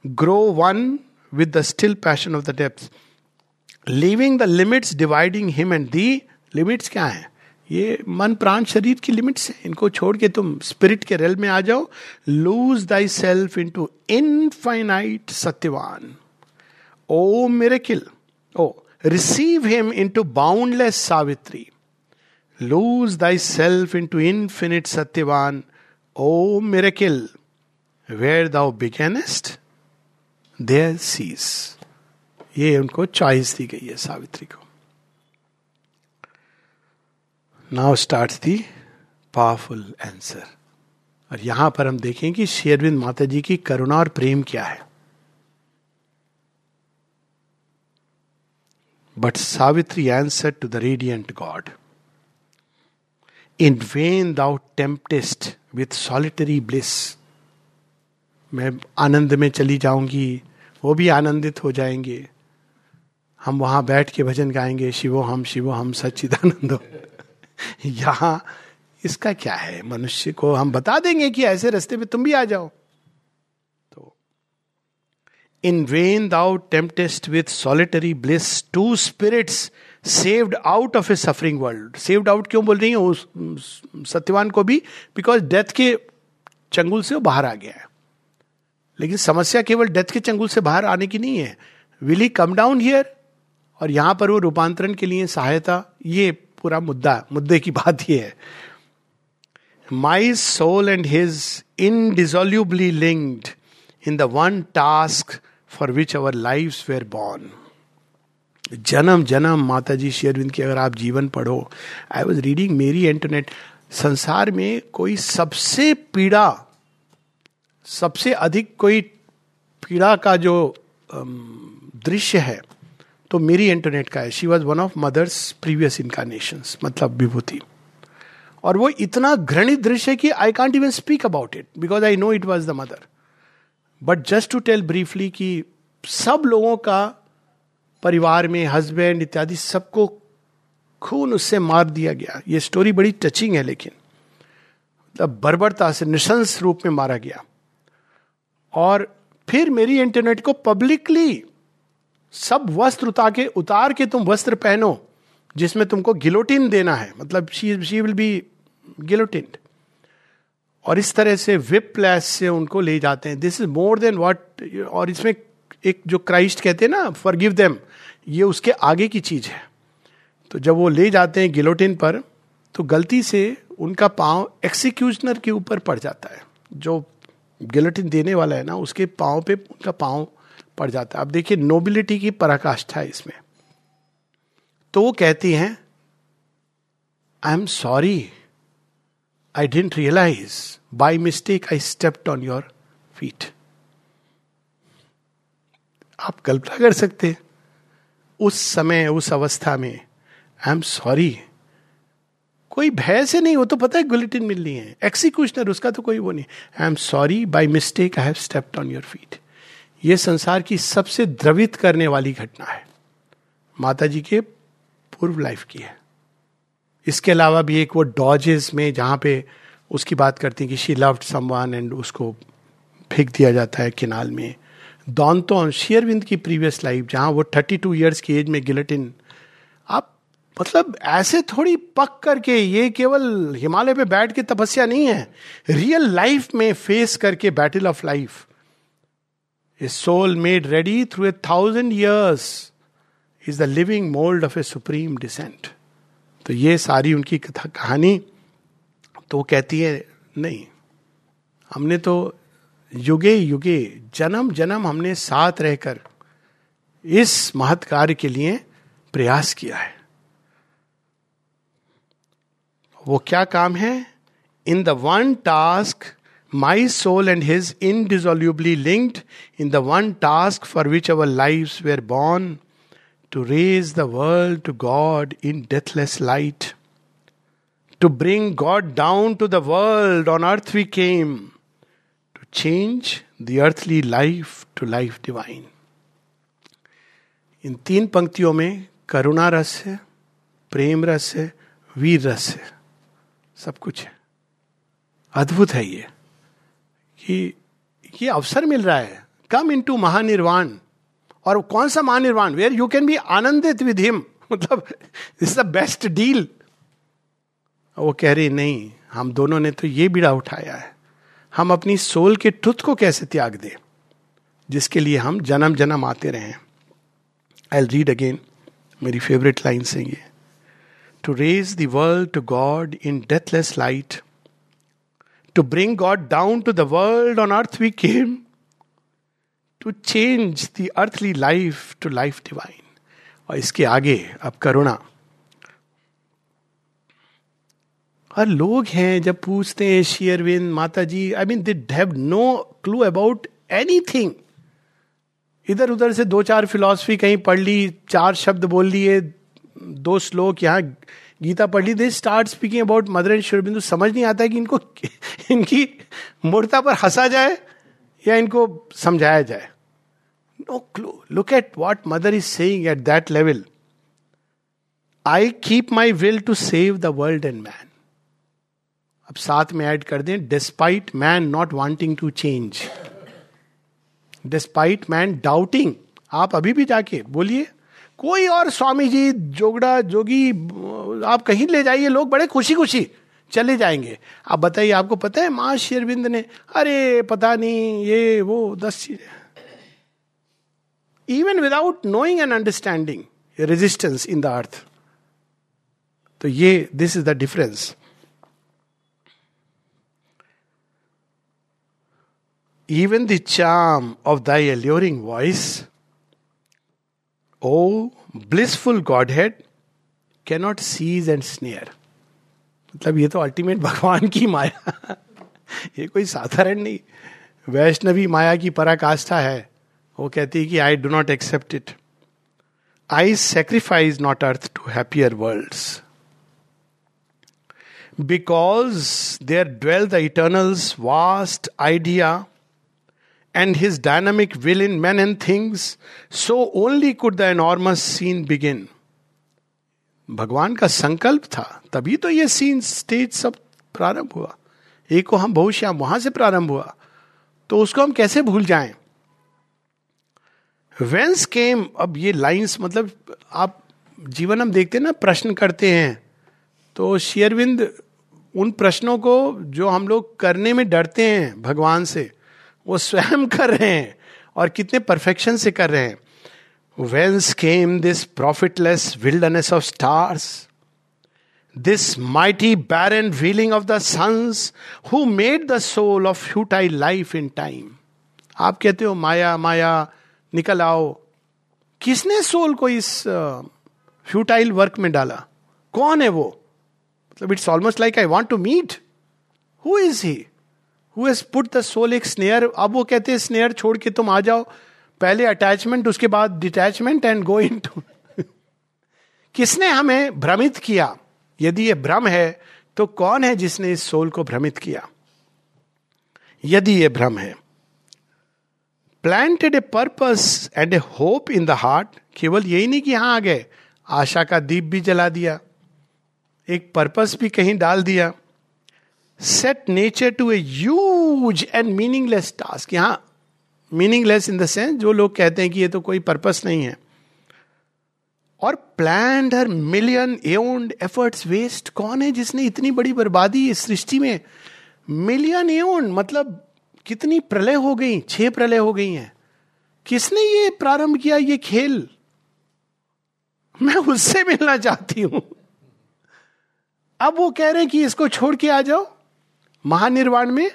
grow one with the still passion of the depth leaving the limits dividing him and thee limits क्या है? ये मन प्राण शरीर की लिमिट्स है। इनको छोड़ के तुम स्पिरिट के रेल में आ जाओ। Lose thy self into infinite Satyavan O मेरे किल O receive him into boundless Savitri lose thy self into infinite Satyavan O मेरे किल where thou beginnest there ceases ये उनको चॉइस दी गई है सावित्री को। Now start the powerful answer और यहाँ पर हम देखें कि शेरविंद माता जी की करुणा और प्रेम क्या है। But Savitri answer to the radiant god in vain thou temptest with solitary bliss मैं आनंद में चली जाऊँगी, वो भी आनंदित हो जाएँगे। हम वहाँ बैठ के भजन गाएँगे, शिवो हम शिवो हम, सच्चिदानंदो। [laughs] यहाँ इसका क्या है? मनुष्य को हम बता देंगे कि ऐसे रास्ते पे तुम भी आ जाओ। तो in vain thou temptest with solitary bliss two spirits saved out of a suffering world saved out क्यों बोल रही है? सत्यवान को भी बिकॉज़ डेथ के चंगुल से वो बाहर आ गया है। लेकिन समस्या केवल डेथ के चंगुल से बाहर आने की नहीं है। Will he come down here और यहाँ पर वो रूपांतरण के लिए सहायता, ये पूरा मुद्दा, मुद्दे की बात यह है। My soul and his indissolubly linked in the one task for which our life were born जन्म जन्म माता जी शेरविंद की अगर आप जीवन पढ़ो I was reading Marie Antoinette संसार में कोई सबसे पीड़ा, सबसे अधिक कोई पीड़ा का जो दृश्य है तो मेरी इंटरनेट का है। She was one of mother's previous incarnation मतलब विभूति। और वो इतना घृणित दृश्य कि I can't even speak about it because I know it was the mother but just to tell briefly कि सब लोगों का, परिवार में हस्बैंड इत्यादि सबको खून उससे मार दिया गया। ये स्टोरी बड़ी टचिंग है लेकिन। मतलब बर्बरता से, निशंस रूप में मारा गया। और फिर मेरी इंटरनेट को पब्लिकली सब वस्त्र उतार के उतार के तुम वस्त्र पहनो, जिसमें तुमको गिलोटिन देना है। मतलब she she will be guillotine और इस तरह से विप प्लेस से उनको ले जाते हैं। This is more than what और इसमें एक जो क्राइस्ट कहते हैं ना फॉर गिव देम ये उसके आगे की चीज़ है। तो जब वो ले जाते हैं गिलोटिन पर तो गलती से उनका पाँव एक्सिक्यूशनर के ऊपर पड़ जाता है। जो गिलोटिन देने वाला है ना, उसके पाँव पे, उनका पाँव पड़ जाता है। अब देखिए नोबिलिटी की पराकाष्ठा है इसमें। तो वो कहती हैं I am sorry I didn't realise by mistake I stepped on your feet आप कल्पना कर सकते उस समय, उस अवस्था में आई एम सॉरी कोई भय से नहीं हो तो पता है गुलेटिन मिल रही है। एक्सिक्यूशनर उसका तो कोई वो नहीं। I am sorry by mistake I have stepped on your feet ये संसार की सबसे द्रवित करने वाली घटना है। माता जी के पूर्व लाइफ की है। इसके अलावा भी एक वो डॉजेस में जहाँ पे उसकी बात करती है कि शी लव्ड समवन एंड उसको फेंक दिया जाता है किनाल में। दौनतोन शेयरविंद की प्रीवियस लाइफ जहाँ वो थर्टी टू ईयर्स की एज में गिलेटिन आप मतलब ऐसे थोड़ी पक करके, ये केवल हिमालय पे बैठ के तपस्या नहीं है। रियल लाइफ में फेस करके battle of life a soul made ready through a thousand years is the living mould of a supreme descent तो ये सारी उनकी कथा कहानी तो कहती है, नहीं, हमने तो युगे युगे, जन्म जन्म हमने साथ रहकर इस महत कार्य के लिए प्रयास किया है। वो क्या काम है? In the one task my soul and his indissolubly linked in the one task for which our lives were born to raise the world to God in deathless light. To bring God down to the world on earth we came, to change the earthly life to life divine. इन तीन पंक्तियों में करुणा रस है प्रेम रस है वीर रस है सब कुछ है अद्भुत है ये कि ये अवसर मिल रहा है। कम इन टू महानिर्वाण। और कौन सा महानिर्वाण? वेयर यू कैन बी आनंदित विद हिम [laughs] मतलब इज़ द बेस्ट डील वो कह रही, नहीं, हम दोनों ने तो ये बीड़ा उठाया है। हम अपनी सोल के ट्रुथ को कैसे त्याग दें? जिसके लिए हम जन्म जन्म आते रहे आई रीड अगेन मेरी फेवरेट लाइन से ये। To raise the world to god in deathless light to bring god down to the world on earth we came to change the earthly life to life divine और इसके आगे अब करुणा। और लोग हैं जब पूछते हैं शेयरविंद माता जी I mean they have no clue about anything इधर उधर से दो चार फिलॉसफी कहीं पढ़ ली, चार शब्द बोल लिए, दो श्लोक यहाँ गीता पढ़ ली they start speaking about mother and Sri Aurobindo समझ नहीं आता है कि इनको, इनकी मूर्ता पर हंसा जाए या इनको समझाया जाए। No clue look at what mother is saying at that level I keep my will to save the world and man अब साथ में ऐड कर दें despite man not wanting to change despite man doubting आप अभी भी जाके बोलिए कोई और स्वामी जी जोगड़ा जोगी आप कहीं ले जाइए लोग बड़े खुशी खुशी चले जाएँगे। आप बताइए आपको पता है माँ शेरविंद ने अरे पता नहीं ये वो दस चीज़ें। Even without knowing and understanding resistance in the earth तो ये this is the difference even the charm of thy alluring voice, O godhead cannot seize and snare. मतलब ये तो अल्टीमेट भगवान की माया। ये कोई साधारण नहीं। वैष्णवी माया की पराकाष्ठा है। वो कहती है कि I do not accept it I sacrifice not earth to happier world because there dwell the eternal's vast idea and his dynamic will in men and things, so only could the enormous scene begin. भगवान का संकल्प था तभी तो ये सीन स्टेज सब प्रारंभ हुआ। एक हम बहुश्याम वहाँ से प्रारंभ हुआ। तो उसको हम कैसे भूल जाएँ? वेंस केम अब ये लाइंस मतलब आप जीवन हम देखते हैं ना प्रश्न करते हैं। तो शेयरविंद उन प्रश्नों को जो हम लोग करने में डरते हैं भगवान से वो स्वयं कर रहे हैं और कितने परफेक्शन से कर रहे हैं। Whence came this profitless wildness of stars this mighty barren feeling of the suns who made the soul of futile life in time आप कहते हो, माया माया, निकल आओ। किसने सोल को इस फ्यूटाइल वर्क में डाला? कौन है वो? मतलब it's almost like I want to meet who is he who put the soul एक स्नेयर अब वो कहते हैं स्नेयर छोड़ के तुम आ जाओ। पहले अटैचमेंट उसके बाद detachment and go into किसने हमें भ्रमित किया? यदि ये भ्रम है तो कौन है जिसने इस सोल को भ्रमित किया? यदि ये भ्रम है planted a purpose and a hope in the heart केवल यही नहीं कि यहाँ आ गए, आशा का दीप भी जला दिया, एक पर्पस भी कहीं डाल दिया। Set nature to a use and meaningless task यहाँ मीनिंगलेस इन द सेंस जो लोग कहते हैं कि ये तो कोई पर्पस नहीं है। और plan her million aeoned efforts waste कौन है जिसने इतनी बड़ी बर्बादी इस सृष्टि में? मिलियन एओन्ड मतलब कितनी प्रलय हो गई, छह प्रलय हो गई हैं। किसने ये प्रारंभ किया ये खेल? मैं उससे मिलना चाहती हूँ। अब वो कह रहे हैं कि इसको छोड़ के आ जाओ। महानिर्वाण में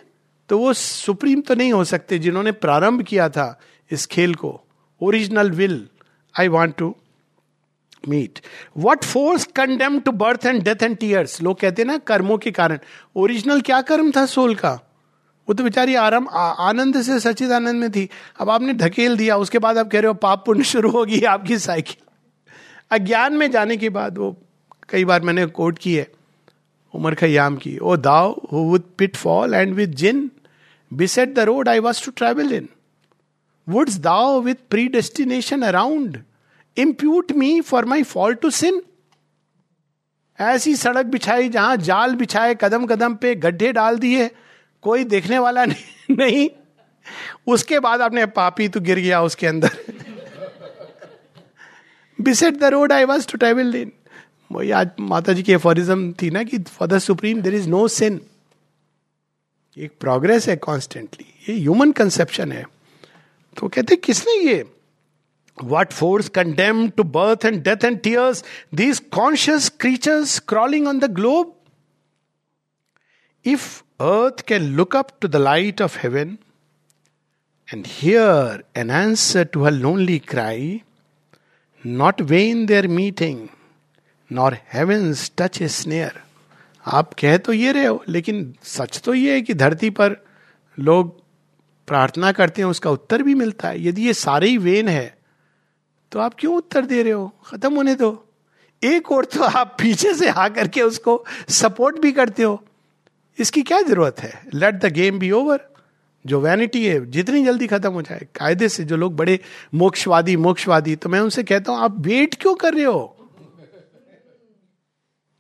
तो वो सुप्रीम तो नहीं हो सकते जिन्होंने प्रारंभ किया था इस खेल को। Original will I want to meet what force condemn to birth and death and tears लोग कहते हैं ना, कर्मों के कारण। ओरिजिनल क्या कर्म था सोल का? वो तो बेचारी आराम आनंद से सचित आनंद में थी। अब आपने ढकेल दिया, उसके बाद आप कह रहे हो पाप पुण्य शुरू होगी आपकी साइकिल। अज्ञान में जाने के बाद वो कई बार मैंने कोट की है। उमर खयाम की O thou who with pitfall and with gin beset the road I was to travel in wouldst thou with predestination around impute me for my fall to sin ऐसी सड़क बिछाई जहाँ जाल बिछाए कदम कदम पे गड्ढे डाल दिए कोई देखने वाला नहीं, [laughs] नहीं उसके बाद आपने पापी तो गिर गया उसके अंदर। Beset the road I was to travel in वही आज माता जी की एफोरिज्म थी ना कि for the supreme there is no sin एक प्रोग्रेस है कॉन्स्टेंटली ये ह्यूमन कंसेप्शन है. तो कहते, किसने ये? What force condemn to birth and death and tears these conscious creatures crawling on the globe if earth can look up to the light of heaven and hear an answer to her lonely cry not vain their meeting nor heavens touch a snare आप कह तो ये रहे हो, लेकिन सच तो ये है कि धरती पर लोग प्रार्थना करते हैं, उसका उत्तर भी मिलता है। यदि ये सारे ही वेन है तो आप क्यों उत्तर दे रहे हो? खत्म होने दो। एक और तो आप पीछे से आ करके उसको सपोर्ट भी करते हो। इसकी क्या ज़रूरत है? Let the game be over जो वैनिटी है, जितनी जल्दी खत्म हो जाए। कायदे से जो लोग बड़े मोक्षवादी मोक्षवादी तो मैं उनसे कहता हूँ, आप वेट क्यों कर रहे हो?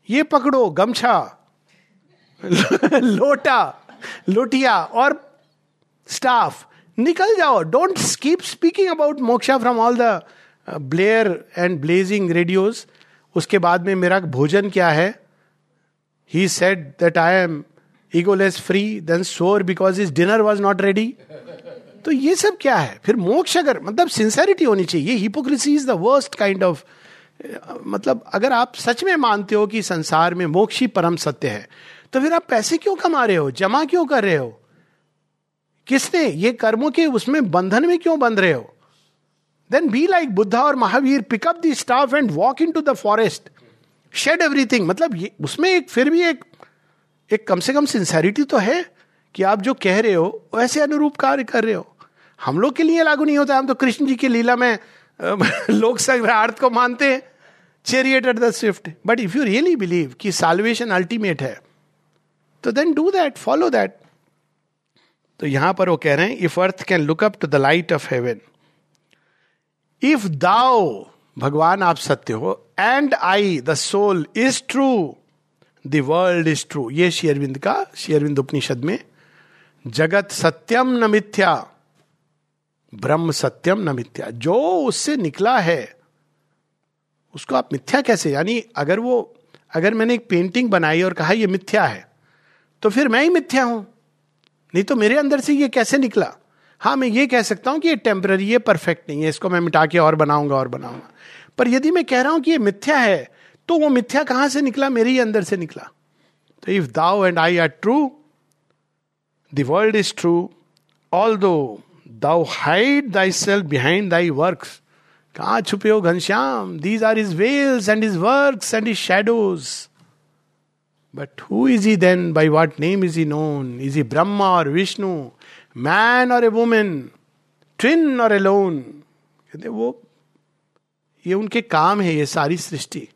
ये पकड़ो, गमछा, लोटा, लोटिया और स्टाफ, निकल जाओ। Don't keep speaking about moksha from all the blare and blazing radios उसके बाद में मेरा भोजन क्या है? He said that I am egoless free then sore because his dinner was not ready तो ये सब क्या है? फिर मोक्ष अगर मतलब सिंसेरिटी होनी चाहिए। Hypocrisy is the worst kind of मतलब अगर आप सच में मानते हो कि संसार में मोक्ष ही परम सत्य है तो फिर आप पैसे क्यों कमा रहे हो? जमा क्यों कर रहे हो? किसने? ये कर्मों के उसमें बंधन में क्यों बंध रहे हो? देन बी लाइक बुद्धा और Mahavir pick up the staff and walk into the forest shed everything मतलब ये, उसमें एक, फिर भी एक एक कम से कम सिंसेरिटी तो है कि आप जो कह रहे हो, वैसे अनुरूप कार्य कर रहे हो। हम लोग के लिए लागू नहीं होता। हम तो कृष्ण जी की लीला में [laughs] लोक संग्रहार्थ को मानते हैं। Chariot at the swift but if you really believe कि साल्वेशन अल्टीमेट है तो then do that follow that तो यहाँ पर वो कह रहे हैं if earth can look up to the light of heaven if thou भगवान आप सत्य हो and I the soul is true the world is true ये शेयरविंद का शेयरविंद उपनिषद में, जगत सत्यम न मिथ्या। ब्रह्म सत्यम न मिथ्या। जो उससे निकला है, उसको आप मिथ्या कैसे? यानी अगर वो, अगर मैंने एक पेंटिंग बनाई और कहा ये मिथ्या है तो फिर मैं ही मिथ्या हूँ। नहीं तो मेरे अंदर से ये कैसे निकला? हाँ मैं ये कह सकता हूँ कि ये टेम्पररी है परफेक्ट नहीं है, इसको मैं मिटा के और बनाऊँगा और बनाऊँगा। पर यदि मैं कह रहा हूँ कि ये मिथ्या है तो वो मिथ्या कहाँ से निकला? मेरे ही अंदर से निकला। तो if thou and I are true the world is true although thou hide thyself behind thy work कहा छुपे हो Ghanshyam these are his veils and his work and his shadows but who is he then by what name is he known is he Brahma और विष्णु मैन और ए वुमेन ट्विन और ए लोन कहते वो, ये उनके काम है, ये सारी सृष्टि।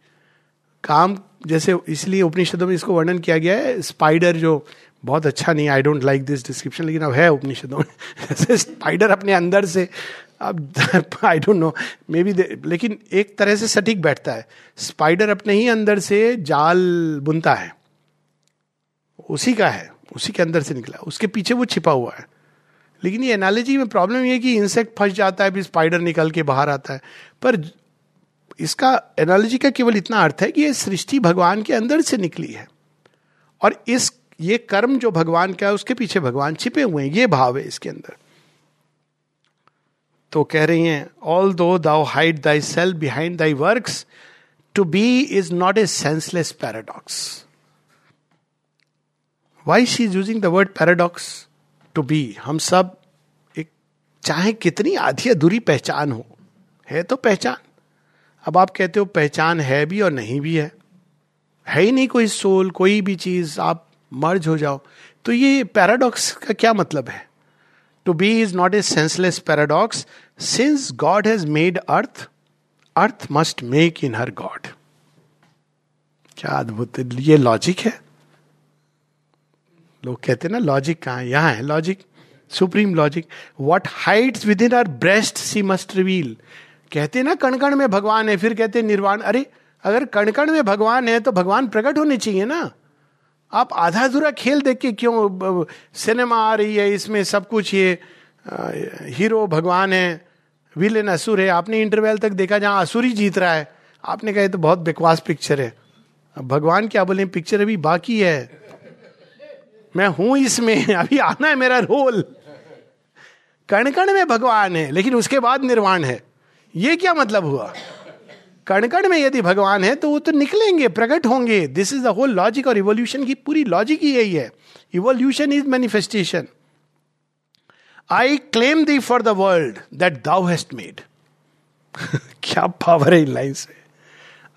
काम, जैसे इसलिए उपनिषदों में इसको वर्णन किया गया है स्पाइडर जो बहुत अच्छा नहीं I don't like this description लेकिन अब है उपनिषदों में। स्पाइडर अपने अंदर से, अब I don't know maybe लेकिन एक तरह से सटीक बैठता है। स्पाइडर अपने ही अंदर से जाल बुनता है। उसी का है, उसी के अंदर से निकला। उसके पीछे वो छिपा हुआ है। लेकिन ये एनालॉजी में प्रॉब्लम ये कि इंसेक्ट फंस जाता है, फिर स्पाइडर निकल के बाहर आता है। पर इसका एनालॉजी का केवल इतना अर्थ है कि ये सृष्टि भगवान के अंदर से निकली है। और इस ये कर्म जो भगवान का है, उसके पीछे भगवान छिपे हुए हैं, ये भाव है इसके अंदर। तो कह रही हैं although thou hide thyself behind thy work to be is not a senseless paradox why she is using the word paradox to be हम सब एक, चाहे कितनी आधी अधूरी पहचान हो, है तो पहचान। अब आप कहते हो पहचान है भी और नहीं भी है। है ही नहीं कोई सोल, कोई भी चीज़, आप मर्ज हो जाओ। तो ये पैराडॉक्स का क्या मतलब है? To be is not a senseless paradox since God has made earth earth must make in her God क्या अद्भुत, ये लॉजिक है? लोग कहते हैं ना लॉजिक कहाँ है? यहाँ है logic supreme logic what hides within her breast she must reveal कहते ना कण कण में भगवान है, फिर कहते निर्वाण। अरे, अगर कण कण में भगवान है तो भगवान प्रकट होने चाहिए ना। आप आधा अधूरा खेल देख के क्यों सिनेमा आ रही है, इसमें सब कुछ ये हीरो भगवान है, विलेन असुर है, आपने इंटरवेल तक देखा जहाँ असुर ही जीत रहा है, आपने कहा तो बहुत बेकवास पिक्चर है। भगवान क्या बोले पिक्चर अभी बाकी है। मैं हूँ इसमें, [laughs] अभी आना है मेरा रोल। कण कण में भगवान है, लेकिन उसके बाद निर्वाण है। ये क्या मतलब हुआ? कण कण में यदि भगवान है तो वो तो निकलेंगे, प्रकट होंगे। This is the whole logic और इवोल्यूशन की पूरी लॉजिक ही यही है। Evolution is manifestation I claim thee for the world that thou hast made क्या पावर है इन लाइन से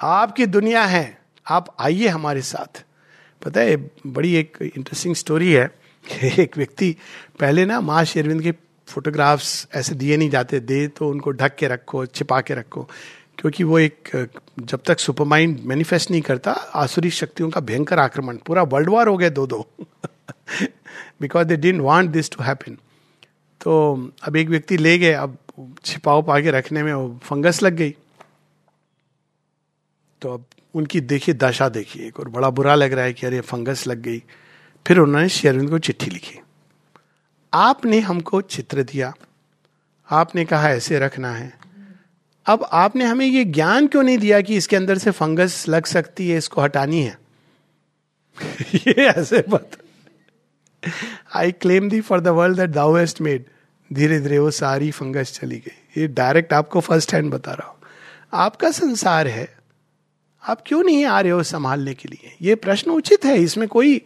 आपकी दुनिया है, आप आइए हमारे साथ। पता है, बड़ी एक इंटरेस्टिंग स्टोरी है। [laughs] एक व्यक्ति, पहले ना माँ शेरविंद के फोटोग्राफ्स ऐसे दिए नहीं जाते। दे तो उनको ढक के रखो, छिपा के रखो। क्योंकि वो एक, जब तक सुपर माइंड मैनिफेस्ट नहीं करता, आसुरी शक्तियों का भयंकर आक्रमण, पूरा वर्ल्ड वॉर हो गया दो दो because they didn't want this to happen तो अब एक व्यक्ति ले गए, अब छिपाओ पा के रखने में फंगस लग गई। तो अब उनकी देखिए, दशा देखिए, एक और बड़ा बुरा लग रहा है कि अरे, फंगस लग गई। फिर उन्होंने शेरविंद को चिट्ठी लिखी। आपने हमको चित्र दिया। आपने कहा, ऐसे रखना है। अब आपने हमें ये ज्ञान क्यों नहीं दिया कि इसके अंदर से फंगस लग सकती है, इसको हटानी है? [laughs] ये ऐसे बात I claim thee for the world that thou hast made धीरे धीरे वो सारी फंगस चली गई। ये डायरेक्ट आपको फ़र्स्ट हैंड बता रहा हूँ। आपका संसार है। आप क्यों नहीं आ रहे हो संभालने के लिए? ये प्रश्न उचित है। इसमें कोई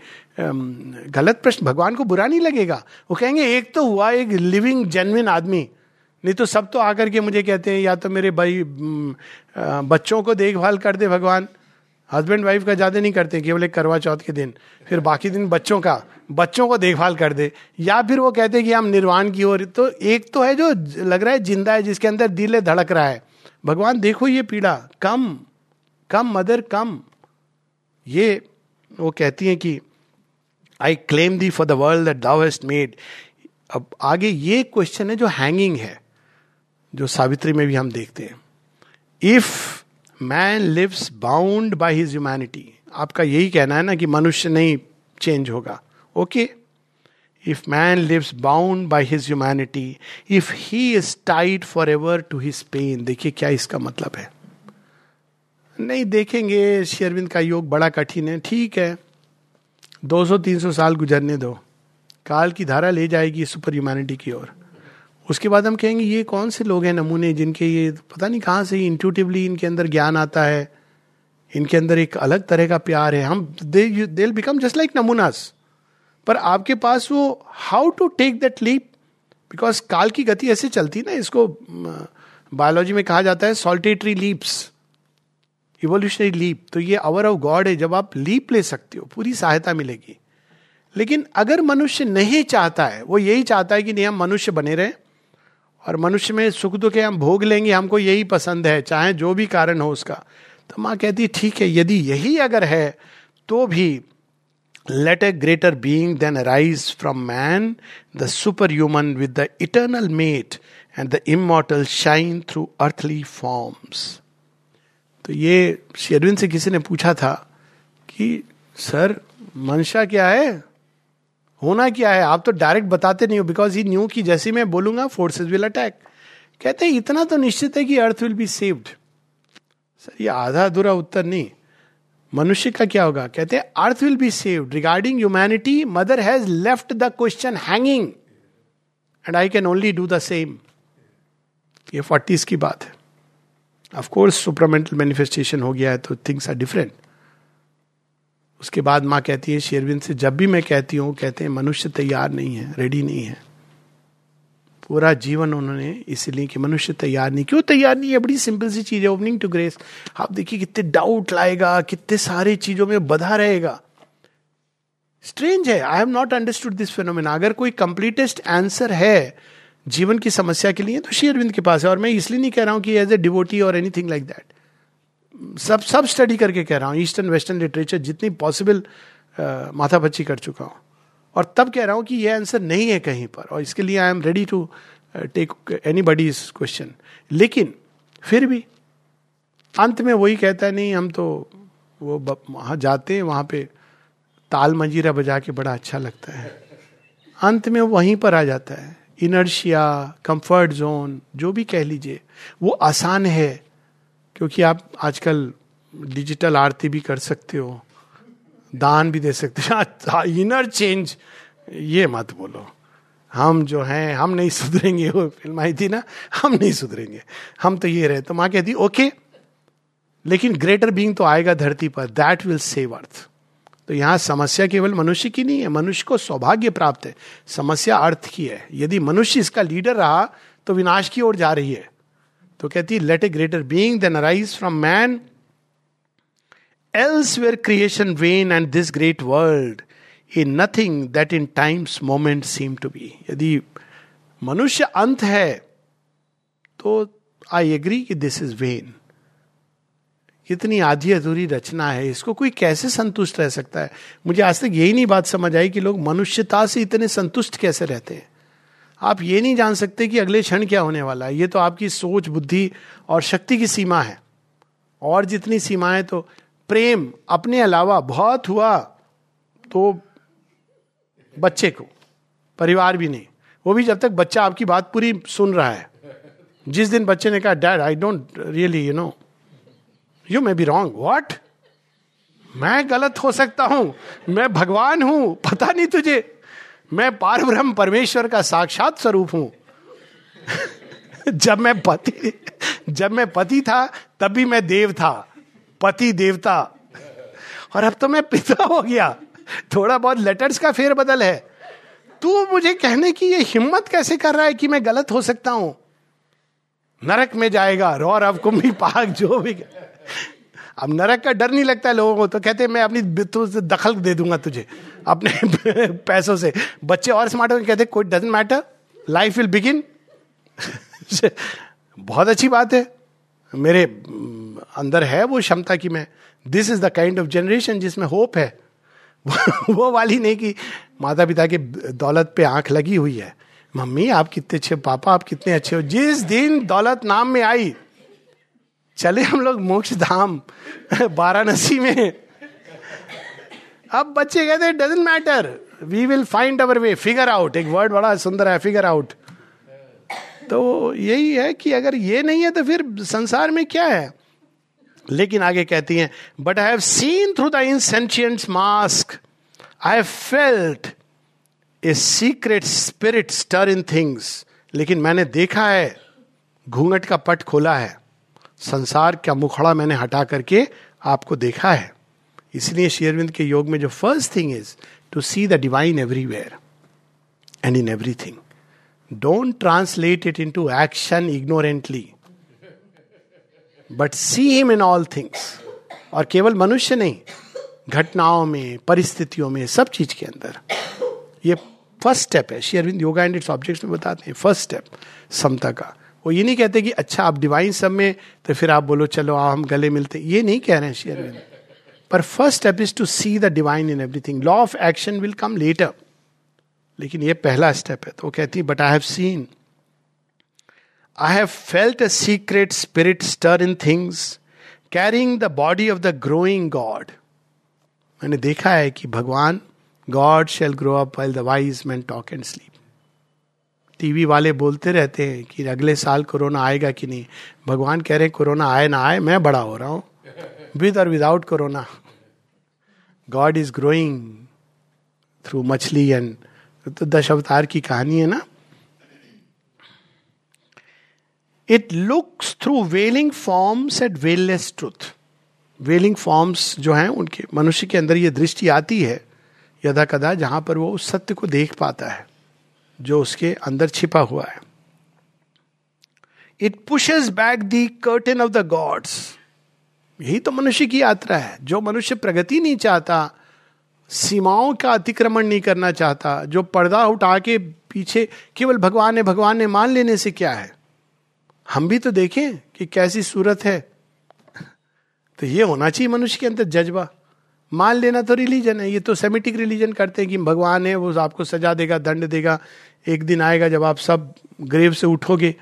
गलत प्रश्न, भगवान को बुरा नहीं लगेगा। वो कहेंगे, एक तो हुआ, एक लिविंग जेनविन आदमी नहीं तो सब तो आकर के मुझे कहते हैं, या तो मेरे भाई बच्चों को देखभाल कर दे भगवान। हस्बैंड वाइफ का ज़्यादा नहीं करते, केवल एक करवा चौथ के दिन। फिर बाकी दिन बच्चों का, बच्चों को देखभाल कर दे। या फिर वो कहते हैं कि हम निर्वाण की ओर तो एक तो है जो लग रहा है ज़िंदा है, जिसके अंदर दिल धड़क रहा है। भगवान, देखो ये पीड़ा, कम कम, मदर, कम। ये वो कहती हैं कि I claim thee for the world thou hast made अब आगे ये क्वेश्चन है जो हैंगिंग है। जो सावित्री में भी हम देखते हैं। If man lives bound by his humanity आपका यही कहना है ना कि मनुष्य नहीं चेंज होगा। Okay if man lives bound by his humanity if he is tied forever to his pain देखिए क्या इसका मतलब है। नहीं देखेंगे शेरविंद का योग बड़ा कठिन है, ठीक है। 200-300 साल गुजरने दो। काल की धारा ले जाएगी सुपर ह्यूमैनिटी की ओर। उसके बाद हम कहेंगे, ये कौन से लोग हैं नमूने जिनके ये, पता नहीं कहाँ से इंट्यूटिवली इनके अंदर ज्ञान आता है, इनके अंदर एक अलग तरह का प्यार है। हम दे बिकम जस्ट लाइक नमूनास। पर आपके पास वो how to take that leap because काल की गति ऐसे चलती ना, इसको बायोलॉजी में कहा जाता है सॉल्टेटरी लीप्स इवोल्यूशनरी लीप तो ये अवर ऑफ़ गॉड है, जब आप लीप ले सकते हो, पूरी सहायता मिलेगी। लेकिन अगर मनुष्य नहीं चाहता है, वो यही चाहता है कि नहीं, हम मनुष्य बने रहे और मनुष्य में सुख दुख हम भोग लेंगे, हमको यही पसंद है, चाहे जो भी कारण हो उसका। तो माँ कहती, ठीक है, यदि यही अगर है तो भी let a greater being then rise from man the superhuman with the eternal mate and the immortal shine through earthly forms तो ये शेरविन से किसी ने पूछा था कि, सर, मंशा क्या है? होना क्या है? आप तो डायरेक्ट बताते नहीं हो बिकॉज़ ही न्यू की जैसे मैं बोलूँगा फोर्सेज विल अटैक कहते हैं, इतना तो निश्चित है कि earth will be saved sir, ये आधा अधूरा उत्तर नहीं। मनुष्य का क्या होगा? कहते हैं earth will be saved regarding humanity mother has left the question hanging and I can only do the same ये फोर्टीज की बात है। ऑफकोर्स सुपरमेंटल मैनिफेस्टेशन हो गया है तो थिंग्स आर डिफरेंट उसके बाद माँ कहती है, शेरविन से जब भी मैं कहती हूँ, कहते हैं, मनुष्य तैयार नहीं है रेडी नहीं है. पूरा जीवन उन्होंने इसलिए कि मनुष्य तैयार नहीं, क्यों तैयार नहीं है? बड़ी सिंपल सी चीज़ है ओपनिंग टू ग्रेस आप देखिए कितने डाउट लाएगा, कितने सारे चीज़ों में बधा रहेगा। स्ट्रेंज है I have not understood this phenomena अगर कोई कंप्लीटेस्ट आंसर है जीवन की समस्या के लिए तो शेयरविंद के पास है, और मैं इसलिए नहीं कह रहा हूँ कि एज ए डिवोटी और एनीथिंग लाइक दैट सब सब स्टडी करके कह रहा हूँ ईस्टर्न वेस्टर्न लिटरेचर जितनी पॉसिबल माथा पच्ची कर चुका हूँ। और तब कह रहा हूँ कि यह आंसर नहीं है कहीं पर, और इसके लिए I am ready to take anybody इस क्वेश्चन लेकिन फिर भी अंत में वही कहता है, नहीं, हम तो वो वहाँ जाते हैं, वहाँ पे ताल मंजीरा बजा के बड़ा अच्छा लगता है। अंत में वहीं पर आ जाता है। इनर्शिया कंफर्ट जोन जो भी कह लीजिए, वो आसान है। क्योंकि आप आजकल डिजिटल आरती भी कर सकते हो, दान भी दे सकते हो। [laughs] इनर चेंज ये मत बोलो। हम जो हैं, हम नहीं सुधरेंगे वो फ़िल्म आई थी ना, हम नहीं सुधरेंगे। हम तो ये रहे तो माँ कहती, ओके, लेकिन ग्रेटर बींग तो आएगा धरती पर दैट विल सेव अर्थ तो यहाँ समस्या केवल मनुष्य की नहीं है, मनुष्य को सौभाग्य प्राप्त है। समस्या अर्थ की है। यदि मनुष्य इसका लीडर रहा तो विनाश की ओर जा रही है। तो कहती है let a greater being then arise from man else were creation vain and this great world in nothing that in times moment seem to be यदि मनुष्य अंत है तो आई एग्री कि दिस इज़ वेन कितनी आधी अधूरी रचना है, इसको कोई कैसे संतुष्ट रह सकता है? मुझे आज तक यही नहीं बात समझ आई कि लोग मनुष्यता से इतने संतुष्ट कैसे रहते हैं। आप ये नहीं जान सकते कि अगले क्षण क्या होने वाला है। ये तो आपकी सोच, बुद्धि और शक्ति की सीमा है। और जितनी सीमाएँ तो प्रेम अपने अलावा बहुत हुआ तो बच्चे को, परिवार भी नहीं। वो भी जब तक बच्चा आपकी बात पूरी सुन रहा है। जिस दिन बच्चे ने कहा dad I don't really you know you may be wrong what मैं गलत हो सकता हूँ? मैं भगवान हूँ? पता नहीं तुझे। मैं पार ब्रह्म परमेश्वर का साक्षात स्वरूप हूँ। [laughs] जब मैं पति, जब मैं पति था तब भी मैं देव था, पति देवता। और अब तो मैं पिता हो गया। थोड़ा बहुत लेटर्स का फेर बदल है। तू मुझे कहने की ये हिम्मत कैसे कर रहा है कि मैं गलत हो सकता हूँ? नरक में जाएगा रौर अब कुंभी पाक जो भी। अब नरक का डर नहीं लगता है लोगों को तो कहते हैं, मैं अपनी से दखल दे दूँगा तुझे, अपने [laughs] पैसों से। बच्चे और स्मार्ट हो कहते कोई doesn't matter life will begin बहुत अच्छी बात है। मेरे अंदर है वो क्षमता की मैं this is the kind of generation जिसमें होप है। [laughs] वो वाली नहीं कि माता पिता के दौलत पे आँख लगी हुई है। मम्मी, आप कितने अच्छे, पापा, आप कितने अच्छे हो। जिस दिन दौलत नाम में आई चले हम लोग मोक्ष धाम वाराणसी में। अब बच्चे कहते हैं doesn't matter we will find our way figure out एक वर्ड बड़ा सुंदर है फिगर आउट तो यही है कि अगर ये नहीं है तो फिर संसार में क्या है? लेकिन आगे कहती हैं but I have seen through the insentient mask I have felt a secret spirit stir in things लेकिन मैंने देखा है, घूंघट का पट खोला है। संसार का मुखड़ा मैंने हटा करके आपको देखा है। इसलिए शेयरविंद के योग में जो first thing is to see the divine everywhere and in everything don't translate it into action ignorantly but see him in all things और केवल मनुष्य नहीं, घटनाओं में, परिस्थितियों में, सब चीज़ के अंदर। ये फ़र्स्ट स्टेप है। शेयरविंद योगा एंड इट्स ऑब्जेक्ट्स में बताते हैं। फ़र्स्ट स्टेप समता का। वो ये नहीं कहते कि अच्छा आप डिवाइन सब में तो फिर आप बोलो चलो आ, हम गले मिलते ये नहीं कह रहे हैं शेयर पर first step is to see the divine in everything law of action will come later लेकिन ये पहला स्टेप है। तो वो कहती but I have seen I have felt a secret spirit stir in things carrying the body of the growing God मैंने देखा है कि भगवान God shall grow up the wise man talk and sleep TV वाले बोलते रहते हैं कि अगले साल कोरोना आएगा कि नहीं। भगवान कह रहे हैं, कोरोना आए ना आए, मैं बड़ा हो रहा हूँ। विद और without corona God is growing through मछली एंड तो दश अवतार की कहानी है ना? It looks through veiling forms at veilless truth veiling forms जो हैं, उनके, मनुष्य के अंदर ये दृष्टि आती है, यदा कदा जहाँ पर वो उस सत्य को देख पाता है। जो उसके अंदर छिपा हुआ है। It pushes back the curtain of the gods यही तो मनुष्य की यात्रा है। जो मनुष्य प्रगति नहीं चाहता, सीमाओं का अतिक्रमण नहीं करना चाहता, जो पर्दा उठा के पीछे केवल भगवान ने भगवान ने मान लेने से क्या है? हम भी तो देखें कि कैसी सूरत है। तो ये होना चाहिए मनुष्य के अंदर जज्बा। मान लेना तो रिलीजन है, ये तो सेमेटिक रिलीजन करते हैं कि भगवान है, वो आपको सजा देगा, दंड देगा, एक दिन आएगा जब आप सब ग्रेव से उठोगे।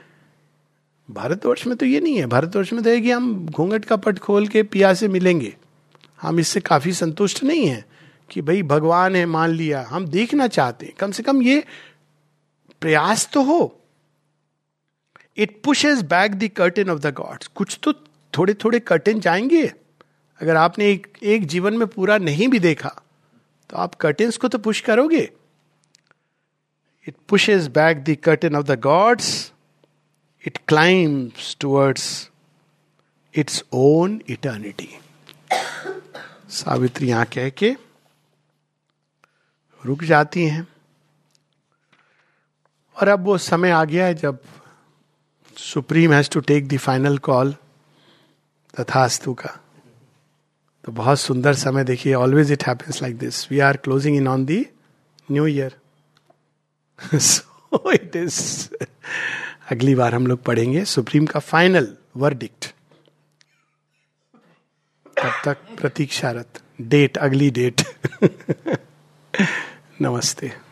भारतवर्ष में तो ये नहीं है, भारतवर्ष में तो है कि हम घूंघट का पट खोल के पिया से मिलेंगे। हम इससे काफ़ी संतुष्ट नहीं है कि भाई भगवान है, मान लिया, हम देखना चाहते हैं। कम से कम ये प्रयास तो हो। It pushes back the curtain of the gods कुछ तो थोड़े थोड़े कर्टेन जाएँगे। अगर आपने एक एक जीवन में पूरा नहीं भी देखा तो आप कर्टेन्स को तो पुश करोगे। It pushes back the curtain of the gods it climbs towards its own eternity Savitri यहाँ कह के रुक जाती हैं। और अब वो समय आ गया है जब supreme has to take the final call तथास्तु का। तो बहुत सुंदर समय देखिए always it happens like this we are closing in on the new year so it is अगली बार हम लोग पढ़ेंगे सुप्रीम का फाइनल वर्डिक्ट तब तक प्रतीक्षारत डेट अगली डेट [laughs] नमस्ते।